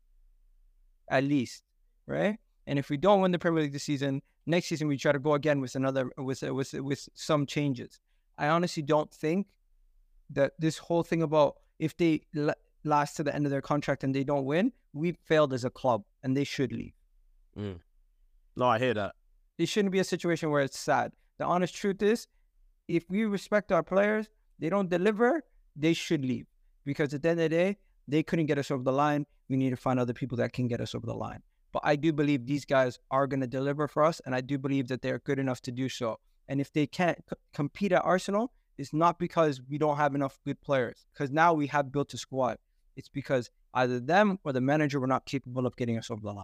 at least, right? And if we don't win the Premier League this season, next season we try to go again with another with with with some changes. I honestly don't think that this whole thing about if they last to the end of their contract and they don't win, we failed as a club and they should leave. Mm. No, I hear that. It shouldn't be a situation where it's sad. The honest truth is, if we respect our players, they don't deliver, they should leave. Because at the end of the day, they couldn't get us over the line. We need to find other people that can get us over the line. But I do believe these guys are going to deliver for us, and I do believe that they're good enough to do so. And if they can't c- compete at Arsenal, it's not because we don't have enough good players, because now we have built a squad. It's because either them or the manager were not capable of getting us over the line.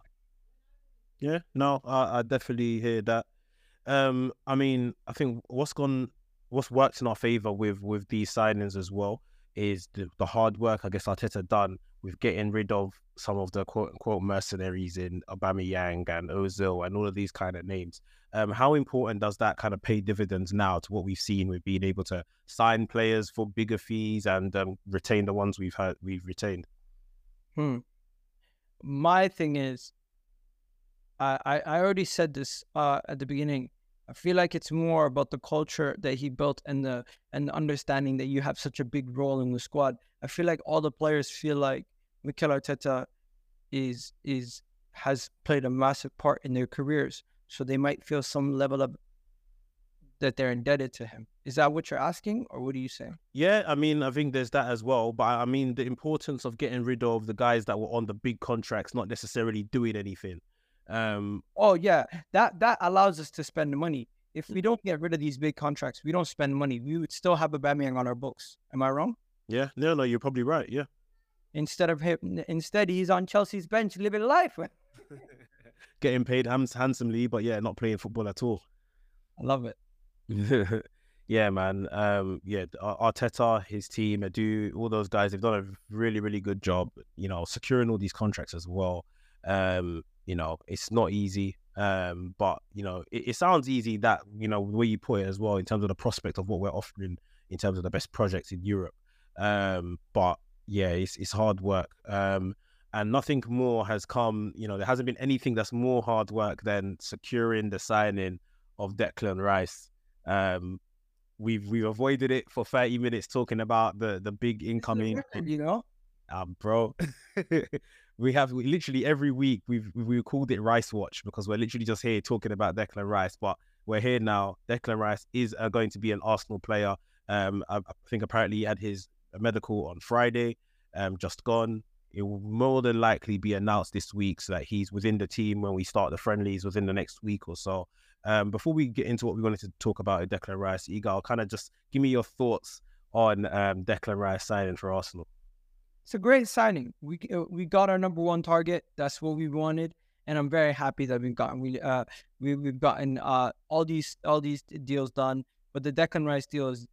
Yeah, no, I, I definitely hear that. Um, I mean, I think what's gone, what's worked in our favor with with these signings as well is the, the hard work I guess Arteta done with getting rid of some of the quote unquote mercenaries in Aubameyang and Ozil and all of these kind of names. Um, how important does that kind of pay dividends now to what we've seen with being able to sign players for bigger fees and um, retain the ones we've had we've retained? Hmm. My thing is, I I, already said this uh, at the beginning. I feel like it's more about the culture that he built and the and the understanding that you have such a big role in the squad. I feel like all the players feel like Mikel Arteta is is has played a massive part in their careers, so they might feel some level of that they're indebted to him. Is that what you're asking, or what are you saying? Yeah, I mean, I think there's that as well. But I mean, the importance of getting rid of the guys that were on the big contracts, not necessarily doing anything. Um, Oh yeah, that that allows us to spend money. If we don't get rid of these big contracts, we don't spend money. We would still have a Aubameyang on our books. Am I wrong? yeah, no, no, you're probably right. Yeah, Instead of him, instead he's on Chelsea's bench living life. Getting paid handsomely, but yeah, not playing football at all. I love it. yeah, man. Um, yeah, Arteta, his team, Edu, all those guys, they've done a really, really good job. You know, securing all these contracts as well. Um, you know, it's not easy. Um, but you know, it, it sounds easy that you know the way you put it as well in terms of the prospect of what we're offering in terms of the best projects in Europe. Um, but yeah, it's it's hard work. Um, and nothing more has come. You know, there hasn't been anything that's more hard work than securing the signing of Declan Rice. Um, we've we've avoided it for 30 minutes talking about the the big incoming You know, um, bro. we have we, literally every week we've we called it Rice Watch because we're literally just here talking about Declan Rice, but we're here now. Declan Rice is uh, going to be an Arsenal player. Um, I, I think apparently he had his medical on Friday, um, just gone. It will more than likely be announced this week so that he's within the team when we start the friendlies within the next week or so. Um, before we get into what we wanted to talk about with Declan Rice, Egal, kind of just give me your thoughts on um, Declan Rice signing for Arsenal. It's a great signing. We uh, we got our number one target. That's what we wanted, and I'm very happy that we've gotten we uh we we've gotten uh all these all these deals done. But the Declan Rice deal is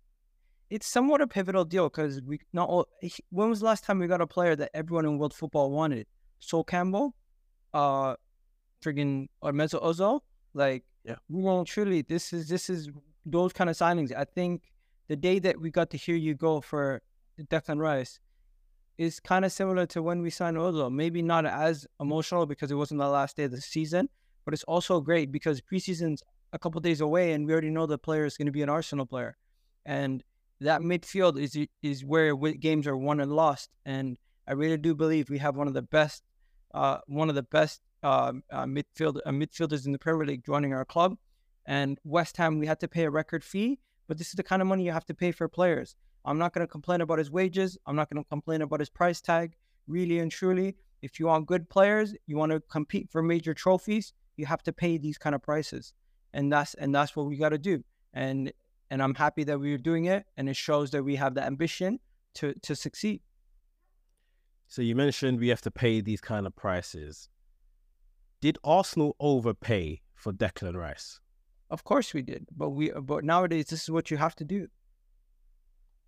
it's somewhat a pivotal deal because we not all. When was the last time we got a player that everyone in world football wanted? Sol Campbell, uh, friggin' or Mesut Ozil. Like, Yeah. well, truly, this is this is those kind of signings. I think the day that we got to hear you go for Declan Rice is kind of similar to when we signed Ozil. Maybe not as emotional because it wasn't the last day of the season, but it's also great because preseason's a couple days away and we already know the player is going to be an Arsenal player. And that midfield is is where games are won and lost. And I really do believe we have one of the best, uh, one of the best uh, uh, midfield uh, midfielders in the Premier League joining our club. And West Ham, we had to pay a record fee, but this is the kind of money you have to pay for players. I'm not going to complain about his wages. I'm not going to complain about his price tag. Really and truly, if you want good players, you want to compete for major trophies, you have to pay these kind of prices, and that's and that's what we got to do. And and I'm happy that we're doing it, and it shows that we have the ambition to to succeed. So you mentioned we have to pay these kind of prices. Did Arsenal overpay for Declan Rice? Of course we did, but we but nowadays this is what you have to do.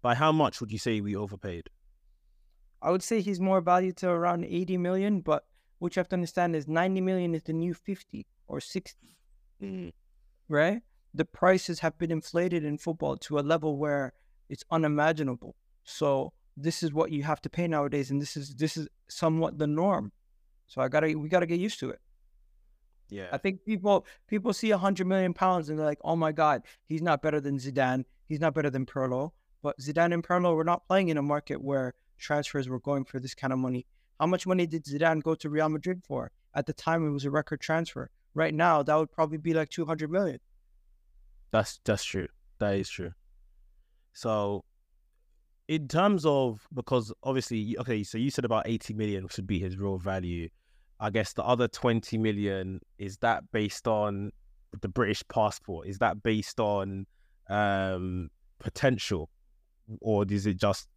By how much would you say we overpaid? I would say he's more valued to around 80 million, but what you have to understand is 90 million is the new 50 or 60, mm. right? The prices have been inflated in football to a level where it's unimaginable. So this is what you have to pay nowadays, and this is this is somewhat the norm. So I gotta we gotta get used to it. Yeah. I think people people see a hundred million pounds and they're like, oh my god, he's not better than Zidane. He's not better than Pirlo. But Zidane and Pirlo were not playing in a market where transfers were going for this kind of money. How much money did Zidane go to Real Madrid for? At the time, it was a record transfer. Right now, that would probably be like two hundred million. That's that's true. That is true. So, in terms of because obviously, okay, so you said about eighty million should be his real value. I guess the other twenty million is that based on the British passport? Is that based on um potential, or is it just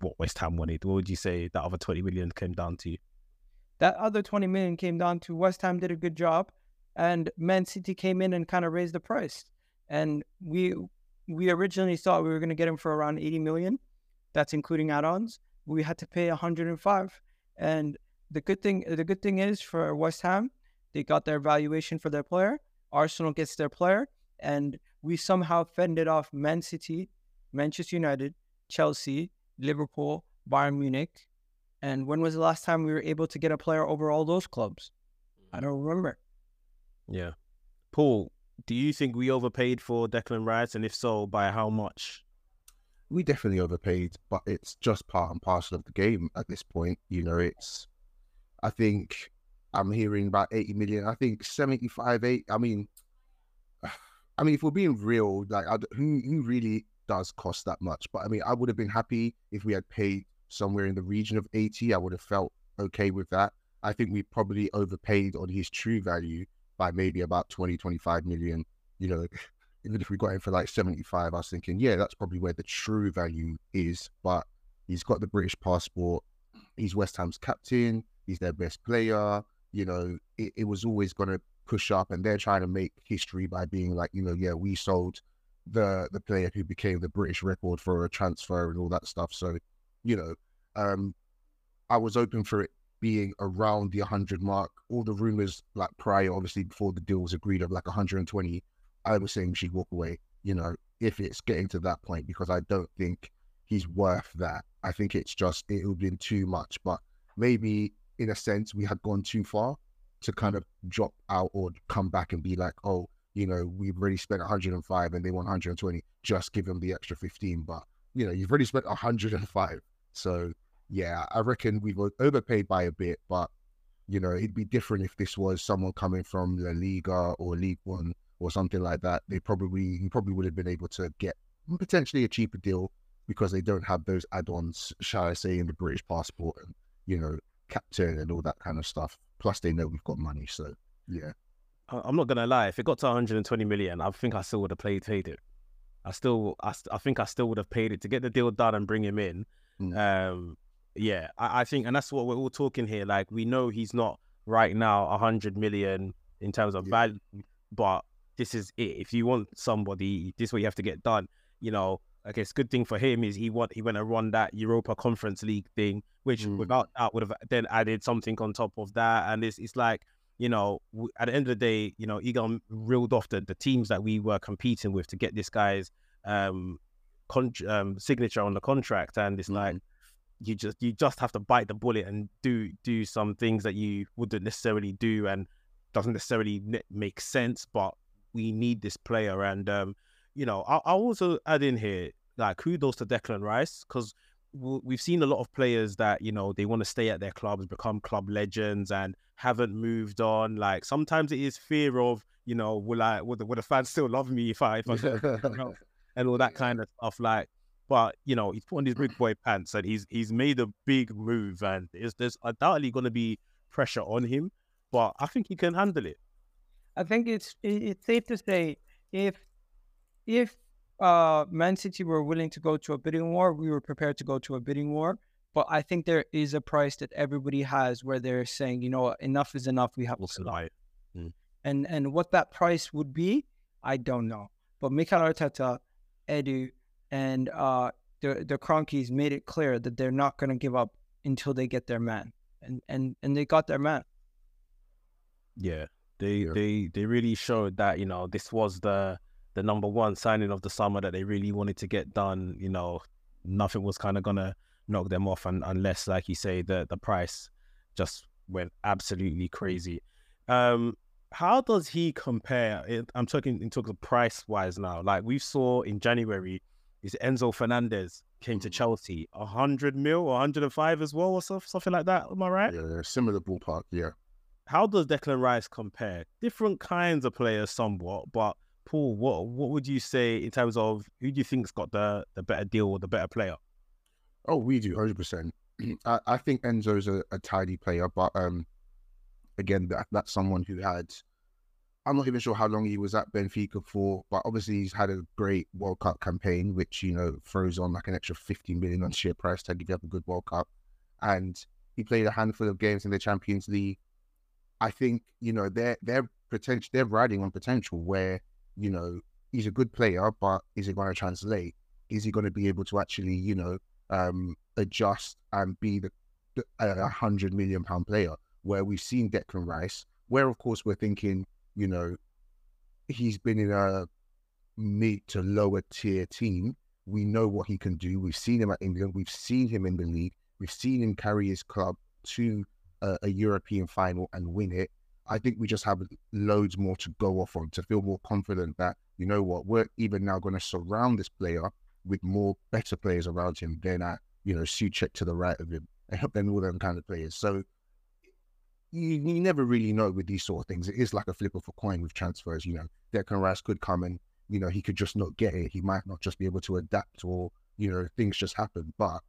what West Ham wanted? What would you say that other twenty million came down to? That other twenty million came down to West Ham did a good job, and Man City came in and kind of raised the price. And we we originally thought we were going to get him for around eighty million. That's including add-ons. We had to pay hundred and five. And the good thing the good thing is for West Ham, they got their valuation for their player. Arsenal gets their player, and we somehow fended off Man City, Manchester United, Chelsea, Liverpool, Bayern Munich. And when was the last time we were able to get a player over all those clubs? I mm. don't remember. Yeah, Paul, do you think we overpaid for Declan Rice, and if so, by how much? we definitely overpaid, but it's just part and parcel of the game at this point. You know, it's. I think I'm hearing about 80 million. I think 75, 8. I mean, I mean, if we're being real, like, I d who who really does cost that much? But I mean, I would have been happy if we had paid somewhere in the region of 80. I would have felt okay with that. I think we probably overpaid on his true value by maybe about 20, 25 million. You know, even if we got him for like 75, I was thinking, yeah, that's probably where the true value is. But he's got the British passport. He's West Ham's captain. He's their best player. You know, it, it was always going to push up, and they're trying to make history by being like, you know, yeah, we sold the the player who became the British record for a transfer and all that stuff. So, you know, um, I was open for it being around the 100 mark. All the rumors, like prior, obviously before the deal was agreed, of like 120. I was saying should walk away. You know, if it's getting to that point, because I don't think he's worth that. I think it's just it would have been too much. But maybe in a sense we had gone too far to kind of drop out or come back and be like, oh, you know, we've already spent 105 and they want 120. Just give them the extra 15. But you know, you've already spent 105. So yeah, I reckon we were overpaid by a bit, but you know, it'd be different if this was someone coming from La Liga or League One or something like that. They probably you probably would have been able to get potentially a cheaper deal because they don't have those add-ons, shall I say, in the British passport and you know, captain and all that kind of stuff. Plus, they know we've got money, so yeah. I'm not gonna lie. If it got to 120 million, I think I still would have played paid it. I still, I, st- I think I still would have paid it to get the deal done and bring him in. Mm. Um, yeah, I, I think, and that's what we're all talking here. Like we know he's not right now 100 million in terms of Yeah. value, but this is it. If you want somebody, this is what you have to get done. You know, I guess good thing for him is he want he went and run that Europa Conference League thing, which Mm. without that would have then added something on top of that. And it's it's like you know at the end of the day, you know Egal reeled off the, the teams that we were competing with to get this guy's um, con- um signature on the contract, and it's like you just you just have to bite the bullet and do do some things that you wouldn't necessarily do and doesn't necessarily make sense but we need this player. And um you know i i also add in here like kudos to Declan Rice because we've seen a lot of players that you know they want to stay at their clubs become club legends and haven't moved on like sometimes it is fear of you know will i will the, will the fans still love me if i if i and all that kind of stuff like but you know he's put on his big boy pants and he's he's made a big move and there's, there's undoubtedly going to be pressure on him but i think he can handle it I think it's it's safe to say if if uh Man City were willing to go to a bidding war, we were prepared to go to a bidding war. But I think there is a price that everybody has where they're saying, you know, enough is enough. We have to Also, stop. like, And and what that price would be, I don't know. But Mikel Arteta, Edu, and uh the the Kroenkes made it clear that they're not going to give up until they get their man, and and and they got their man. yeah they Yeah. they they really showed that you know this was the the number one signing of the summer that they really wanted to get done you know nothing was kind of gonna knock them off and, unless like you say the the price just went absolutely crazy um how does he compare i'm talking in terms of price wise now like we saw in january is enzo fernandez came to Mhm. chelsea 100 mil or 105 as well or so, something like that am i right yeah, similar ballpark. Yeah. how does Declan Rice compare? Different kinds of players, somewhat. But Paul, what what would you say in terms of who do you think's got the the better deal or the better player? Oh, we do, hundred percent. I I think Enzo's a, a tidy player, but um, again, that that's someone who had. I'm not even sure how long he was at Benfica for, but obviously he's had a great World Cup campaign, which you know throws on like an extra 50 million on share price tag if you have a good World Cup. And he played a handful of games in the Champions League. I think you know they're they're potential they're riding on potential where you know he's a good player, but is it going to translate? Is he going to be able to actually you know um, adjust and be the, a hundred million pound player? Where we've seen Declan Rice, where of course we're thinking you know he's been in a mid to lower tier team. We know what he can do. We've seen him at England. We've seen him in the league. We've seen him carry his club to a, a European final and win it. I think we just have loads more to go off on to feel more confident that, you know what, we're even now going to surround this player with more better players around him than at, you know, Soucek to the right of him and all them kind of players. So you, you never really know with these sort of things. It is like a flip of a coin with transfers, you know. Declan Rice could come and, you know, he could just not get it. He might not just be able to adapt or, you know, things just happen. But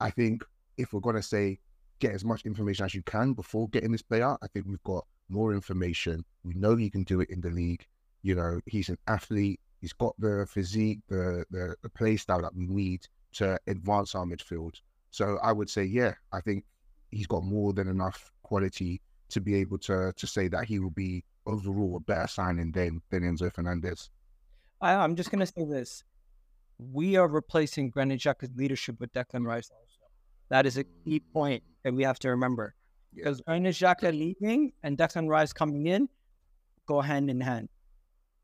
I think if we're going to say get as much information as you can before getting this player, I think we've got more information. We know he can do it in the league. You know, he's an athlete. He's got the physique, the, the, the play style that we need to advance our midfield. So I would say, yeah, I think he's got more than enough quality to be able to to say that he will be overall a better signing than than Enzo Fernandez. I, I'm just gonna say this: we are replacing Granit Xhaka's leadership with Declan Rice. Also, that is a key mm. point that we have to remember Yeah. because Granit Xhaka leaving and Declan Rice coming in go hand in hand.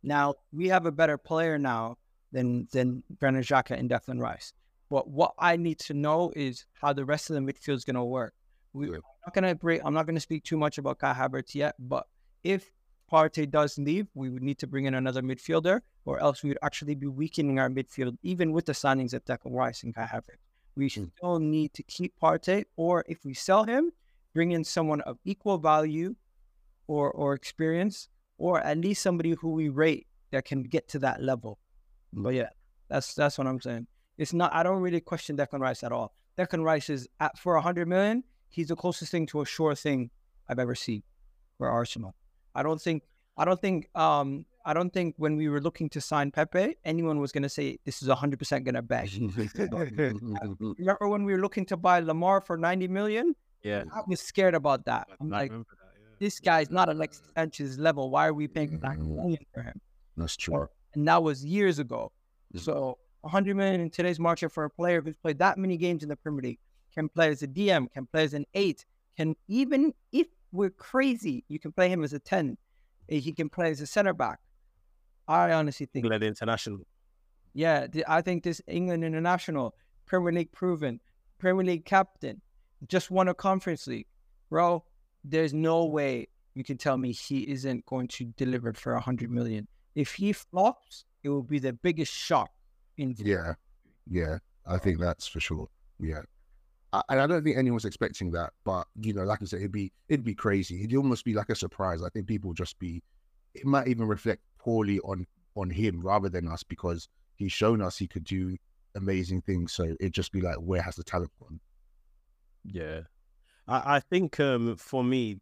Now we have a better player now than than Granit Xhaka and Declan Rice. But what I need to know is how the rest of the midfield is gonna work. We. I'm not gonna break. I'm not gonna speak too much about Kai Havertz yet, but if Partey does leave, we would need to bring in another midfielder, or else we would actually be weakening our midfield, even with the signings of Declan Rice and Kai Havertz. We Mm. still need to keep Partey, or if we sell him, bring in someone of equal value or or experience, or at least somebody who we rate that can get to that level. But yeah, that's that's what I'm saying. It's not. I don't really question Declan Rice at all. Declan Rice is at for a hundred million. He's the closest thing to a sure thing I've ever seen for Arsenal. I don't think. I don't think. Um. I don't think when we were looking to sign Pepe, anyone was going to say this is hundred percent going to bag. Remember when we were looking to buy Lemar for ninety million? Yeah, I was scared about that. I'm like, remember that, yeah. This guy's not Alexis Sanchez level. Why are we paying 90 million for him? That's true. and that was years ago. Mm. So 100 million in today's market for a player who's played that many games in the Premier League, can play as a DM, can play as an eight, can even if we're crazy, you can play him as a 10. He can play as a center back. I honestly think England international. yeah, th- I think this England international, Premier League proven, Premier League captain, just won a conference league. Bro, there's no way you can tell me he isn't going to deliver for a hundred million. If he flops, it will be the biggest shock in Yeah, yeah, I think that's for sure. Yeah, I, and I don't think anyone's expecting that. But you know, like I said, it'd be it'd be crazy. It'd almost be like a surprise. I think people would just be. It might even reflect poorly on on him rather than us because he's shown us he could do amazing things. So it'd just be like, where has the talent gone? Yeah. I, I think um, for me,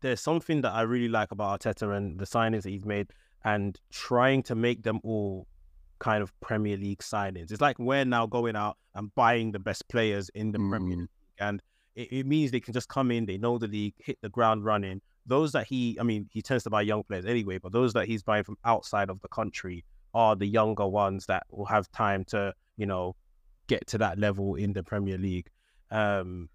there's something that I really like about Arteta and the signings that he's made and trying to make them all kind of Premier League signings. It's like we're now going out and buying the best players in the Premier Mm. League. And it, it means they can just come in, they know the league, hit the ground running. Those that he, I mean, he tends to buy young players anyway, but those that he's buying from outside of the country are the younger ones that will have time to, you know, get to that level in the Premier League. Um,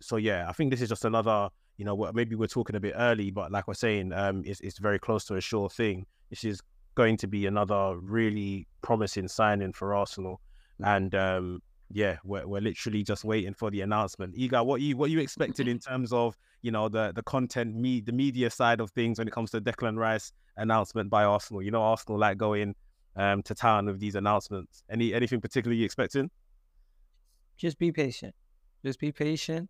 so yeah, I think this is just another, you know, what- maybe we're talking a bit early, but like we're saying, um, it's it's very close to a sure thing. This is going to be another really promising signing for Arsenal, and um, yeah, we're we're literally just waiting for the announcement. Egal, what you what you expected in terms of you know the the content, me the media side of things when it comes to Declan Rice announcement by Arsenal? You know, Arsenal like going um to town with these announcements. Any anything particularly you expecting? just be patient. Just be patient.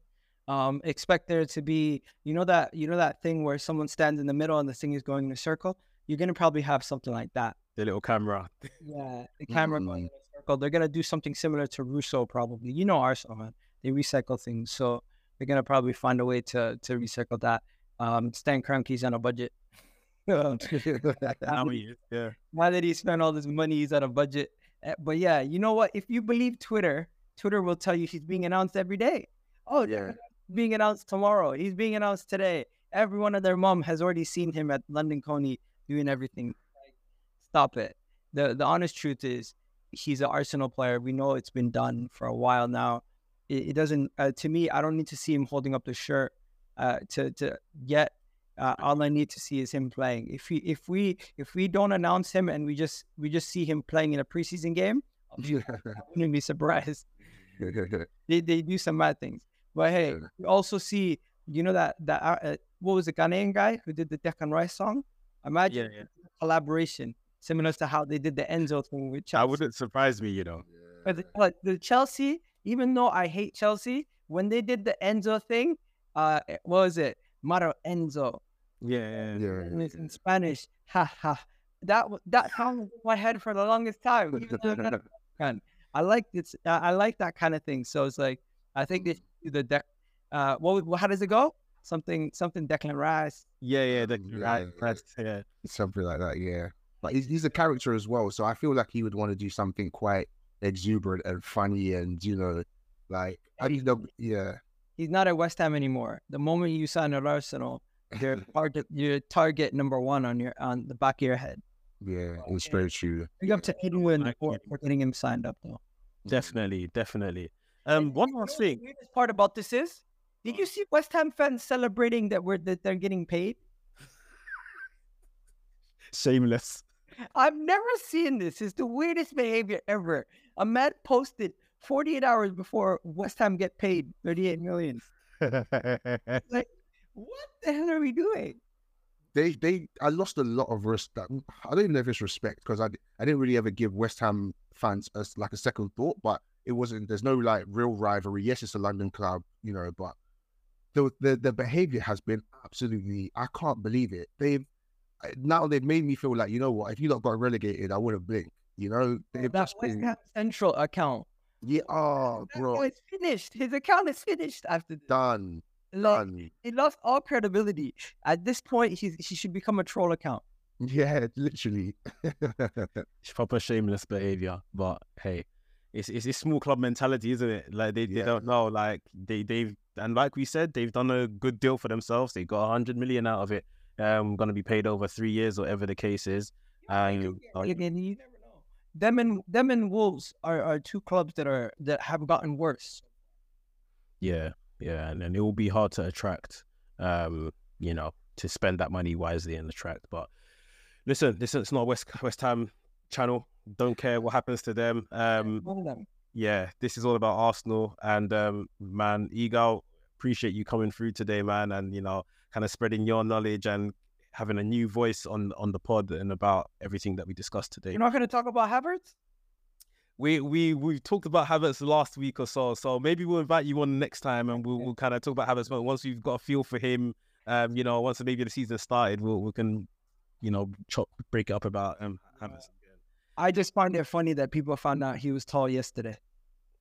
Um, expect there to be, you know that you know that thing where someone stands in the middle and the thing is going in a circle. You're gonna probably have something like that. The little camera. Yeah, the camera going Mm. in a circle. They're gonna do something similar to Russo, probably. You know Arsenal, man. They recycle things, so they're gonna probably find a way to to recycle that. Um, Stan Kroenke's on a budget. Now he is, yeah. Why did he spend all this money? He's on a budget. Eh, But yeah, you know what? If you believe Twitter, Twitter will tell you he's being announced every day. Oh, Yeah. Being announced tomorrow. He's being announced today. Everyone and their mom has already seen him at London Colney doing everything. Like, stop it. The the honest truth is he's an Arsenal player. We know it's been done for a while now. It, it doesn't uh, to me. I don't need to see him holding up the shirt uh, to to yet. Uh, all I need to see is him playing. If we if we if we don't announce him and we just we just see him playing in a preseason game, I wouldn't be surprised. They they do some mad things. But hey, Yeah. we also see you know that that uh, uh, what was the Ghanaian guy who did the Declan Rice song? Imagine Yeah, yeah. collaboration similar to how they did the Enzo thing with Chelsea. That wouldn't surprise me, you know. But the, but the Chelsea, even though I hate Chelsea, when they did the Enzo thing, uh, what was it? Maro Enzo. Yeah, yeah. yeah. And it's in Spanish. Ha ha. That that song was in my head for the longest time. even I'm not a fan. I like this. Uh, I like that kind of thing. So it's like I think they should do the deck. Uh, what, what? How does it go? Something something Declan Rice. Yeah, yeah, the, Yeah, right, yeah. yeah. something like that. Yeah, but he's, he's a character as well, so I feel like he would want to do something quite exuberant and funny, and you know, like I don't know, yeah, He's not at West Ham anymore. The moment you sign at Arsenal, you're target you're target number one on your on the back of your head. yeah, it's very true. Big up to Edwin Like for, for getting him signed up though. Definitely, definitely. Um, one last thing. the thing. weirdest part about this is, did you see West Ham fans celebrating that we're that they're getting paid? Shameless. I've never seen this. It's the weirdest behavior ever. A man posted 48 hours before West Ham get paid 38 million. Like, what the hell are we doing? They, they, I lost a lot of respect. I don't even know if it's respect because I, I didn't really ever give West Ham fans a, like a second thought, but it wasn't. There's no like real rivalry. Yes, it's a London club, you know, but the the the behavior has been absolutely. I can't believe it. They've eh, now they've made me feel like you know what? If you not got relegated, I wouldn't blink. You know, they've That just West been, Ham Central account. yeah. Oh, bro, it's finished. His account is finished after this. done, Like, done. he lost all credibility. At this point, he's, he should become a troll account. Yeah, literally. It's proper shameless behavior, but hey, it's it's, it's small club mentality, isn't it? Like they, they don't know, like they they've and like we said, they've done a good deal for themselves. They got a hundred million out of it. Um, going to be paid over three years, whatever the case is. And You could you never know. them and them and Wolves are, are two clubs that are that have gotten worse. Yeah, yeah, and then it will be hard to attract, um, you know, to spend that money wisely and attract. But listen, listen, it's not West West Ham channel. Don't care what happens to them. Um, them. yeah, this is all about Arsenal. And um, man, Egal, appreciate you coming through today, man, and you know, kind of spreading your knowledge and having a new voice on on the pod and about everything that we discussed today. You're not going to talk about Havertz? we we we talked about Havertz last week or so, so maybe we'll invite you on next time and we'll, we'll kind of talk about Havertz. But once we've got a feel for him, um, you know, once maybe the season started, we'll we can, you know, chop break it up about um Havertz. I just find it funny that people found out he was tall yesterday.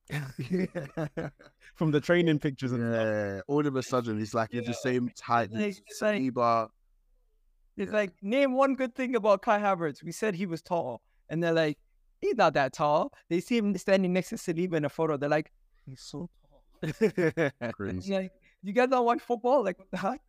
From the training pictures and stuff. yeah, all of a sudden he's like in the same height Like- as it's like- Saliba. It's like name one good thing about Kai Havertz. We said he was tall, and they're like, he's not that tall. They see him standing next to Saliba in a photo. They're like, he's so tall. Like, you guys don't watch football? Like, what the heck?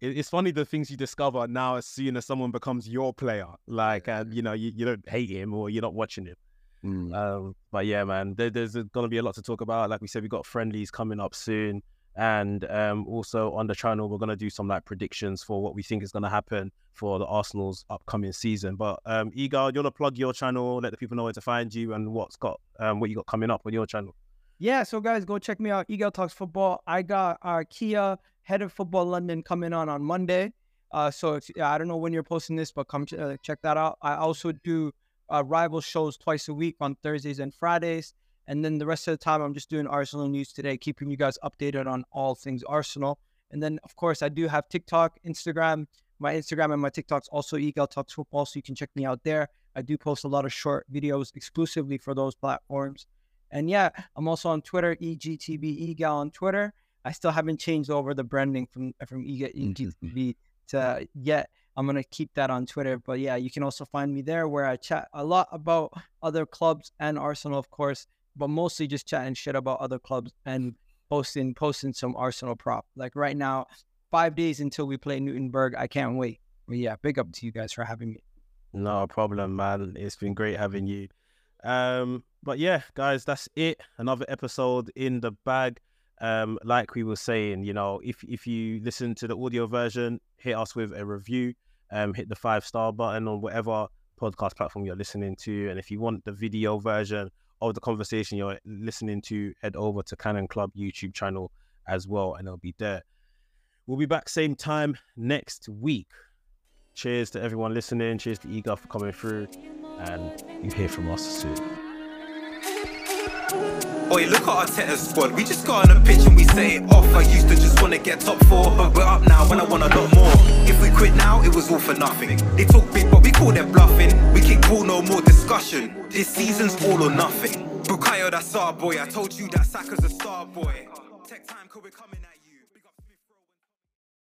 It- it's funny the things you discover now as soon as someone becomes your player. Like, and you know, you, you don't hate him or you're not watching him. Mm. Um, but yeah, man, there, there's going to be a lot to talk about. Like we said, we got friendlies coming up soon, and um, also on the channel we're going to do some like predictions for what we think is going to happen for the Arsenal's upcoming season. But um, Egal, you want to plug your channel, let the people know where to find you and what's got um, what you got coming up on your channel. Yeah, so guys, go check me out. Egal Talks Football. I got our Kia Head of Football London coming on on Monday. Uh, so I don't know when you're posting this, but come ch- uh, check that out. I also do uh, rival shows twice a week on Thursdays and Fridays. And then the rest of the time, I'm just doing Arsenal news today, keeping you guys updated on all things Arsenal. And then, of course, I do have TikTok, Instagram. My Instagram and my TikTok's also Egal Talks Football, so you can check me out there. I do post a lot of short videos exclusively for those platforms. And yeah, I'm also on Twitter, E EGTV Egal on Twitter. I still haven't changed over the branding from from E EG, mm-hmm. EGTV to yet. I'm gonna keep that on Twitter. But yeah, you can also find me there where I chat a lot about other clubs and Arsenal, of course, but mostly just chatting shit about other clubs and posting posting some Arsenal prop. Like right now, five days until we play Nuremberg. I can't wait. But yeah, big up to you guys for having me. No problem, man. It's been great having you. Um, but yeah, guys, that's it. Another episode in the bag. Um, like we were saying, you know, if if you listen to the audio version, hit us with a review. Um, hit the five star button on whatever podcast platform you're listening to, and if you want the video version of the conversation you're listening to, head over to Cannon Club YouTube channel as well, and it'll be there. We'll be back same time next week. Cheers to everyone listening. Cheers to Egal for coming through. And you hear from us soon. Oi, look at our Arteta's squad. We just got on the pitch and we set it off. I used to just wanna get top four, but we're up now when I want a lot more. If we quit now, it was all for nothing. They talk big, but we call them bluffing. We kick ball, no more discussion. This season's all or nothing. Bukayo, that's our boy. I told you that Saka's a star boy. Tech time, coming at you.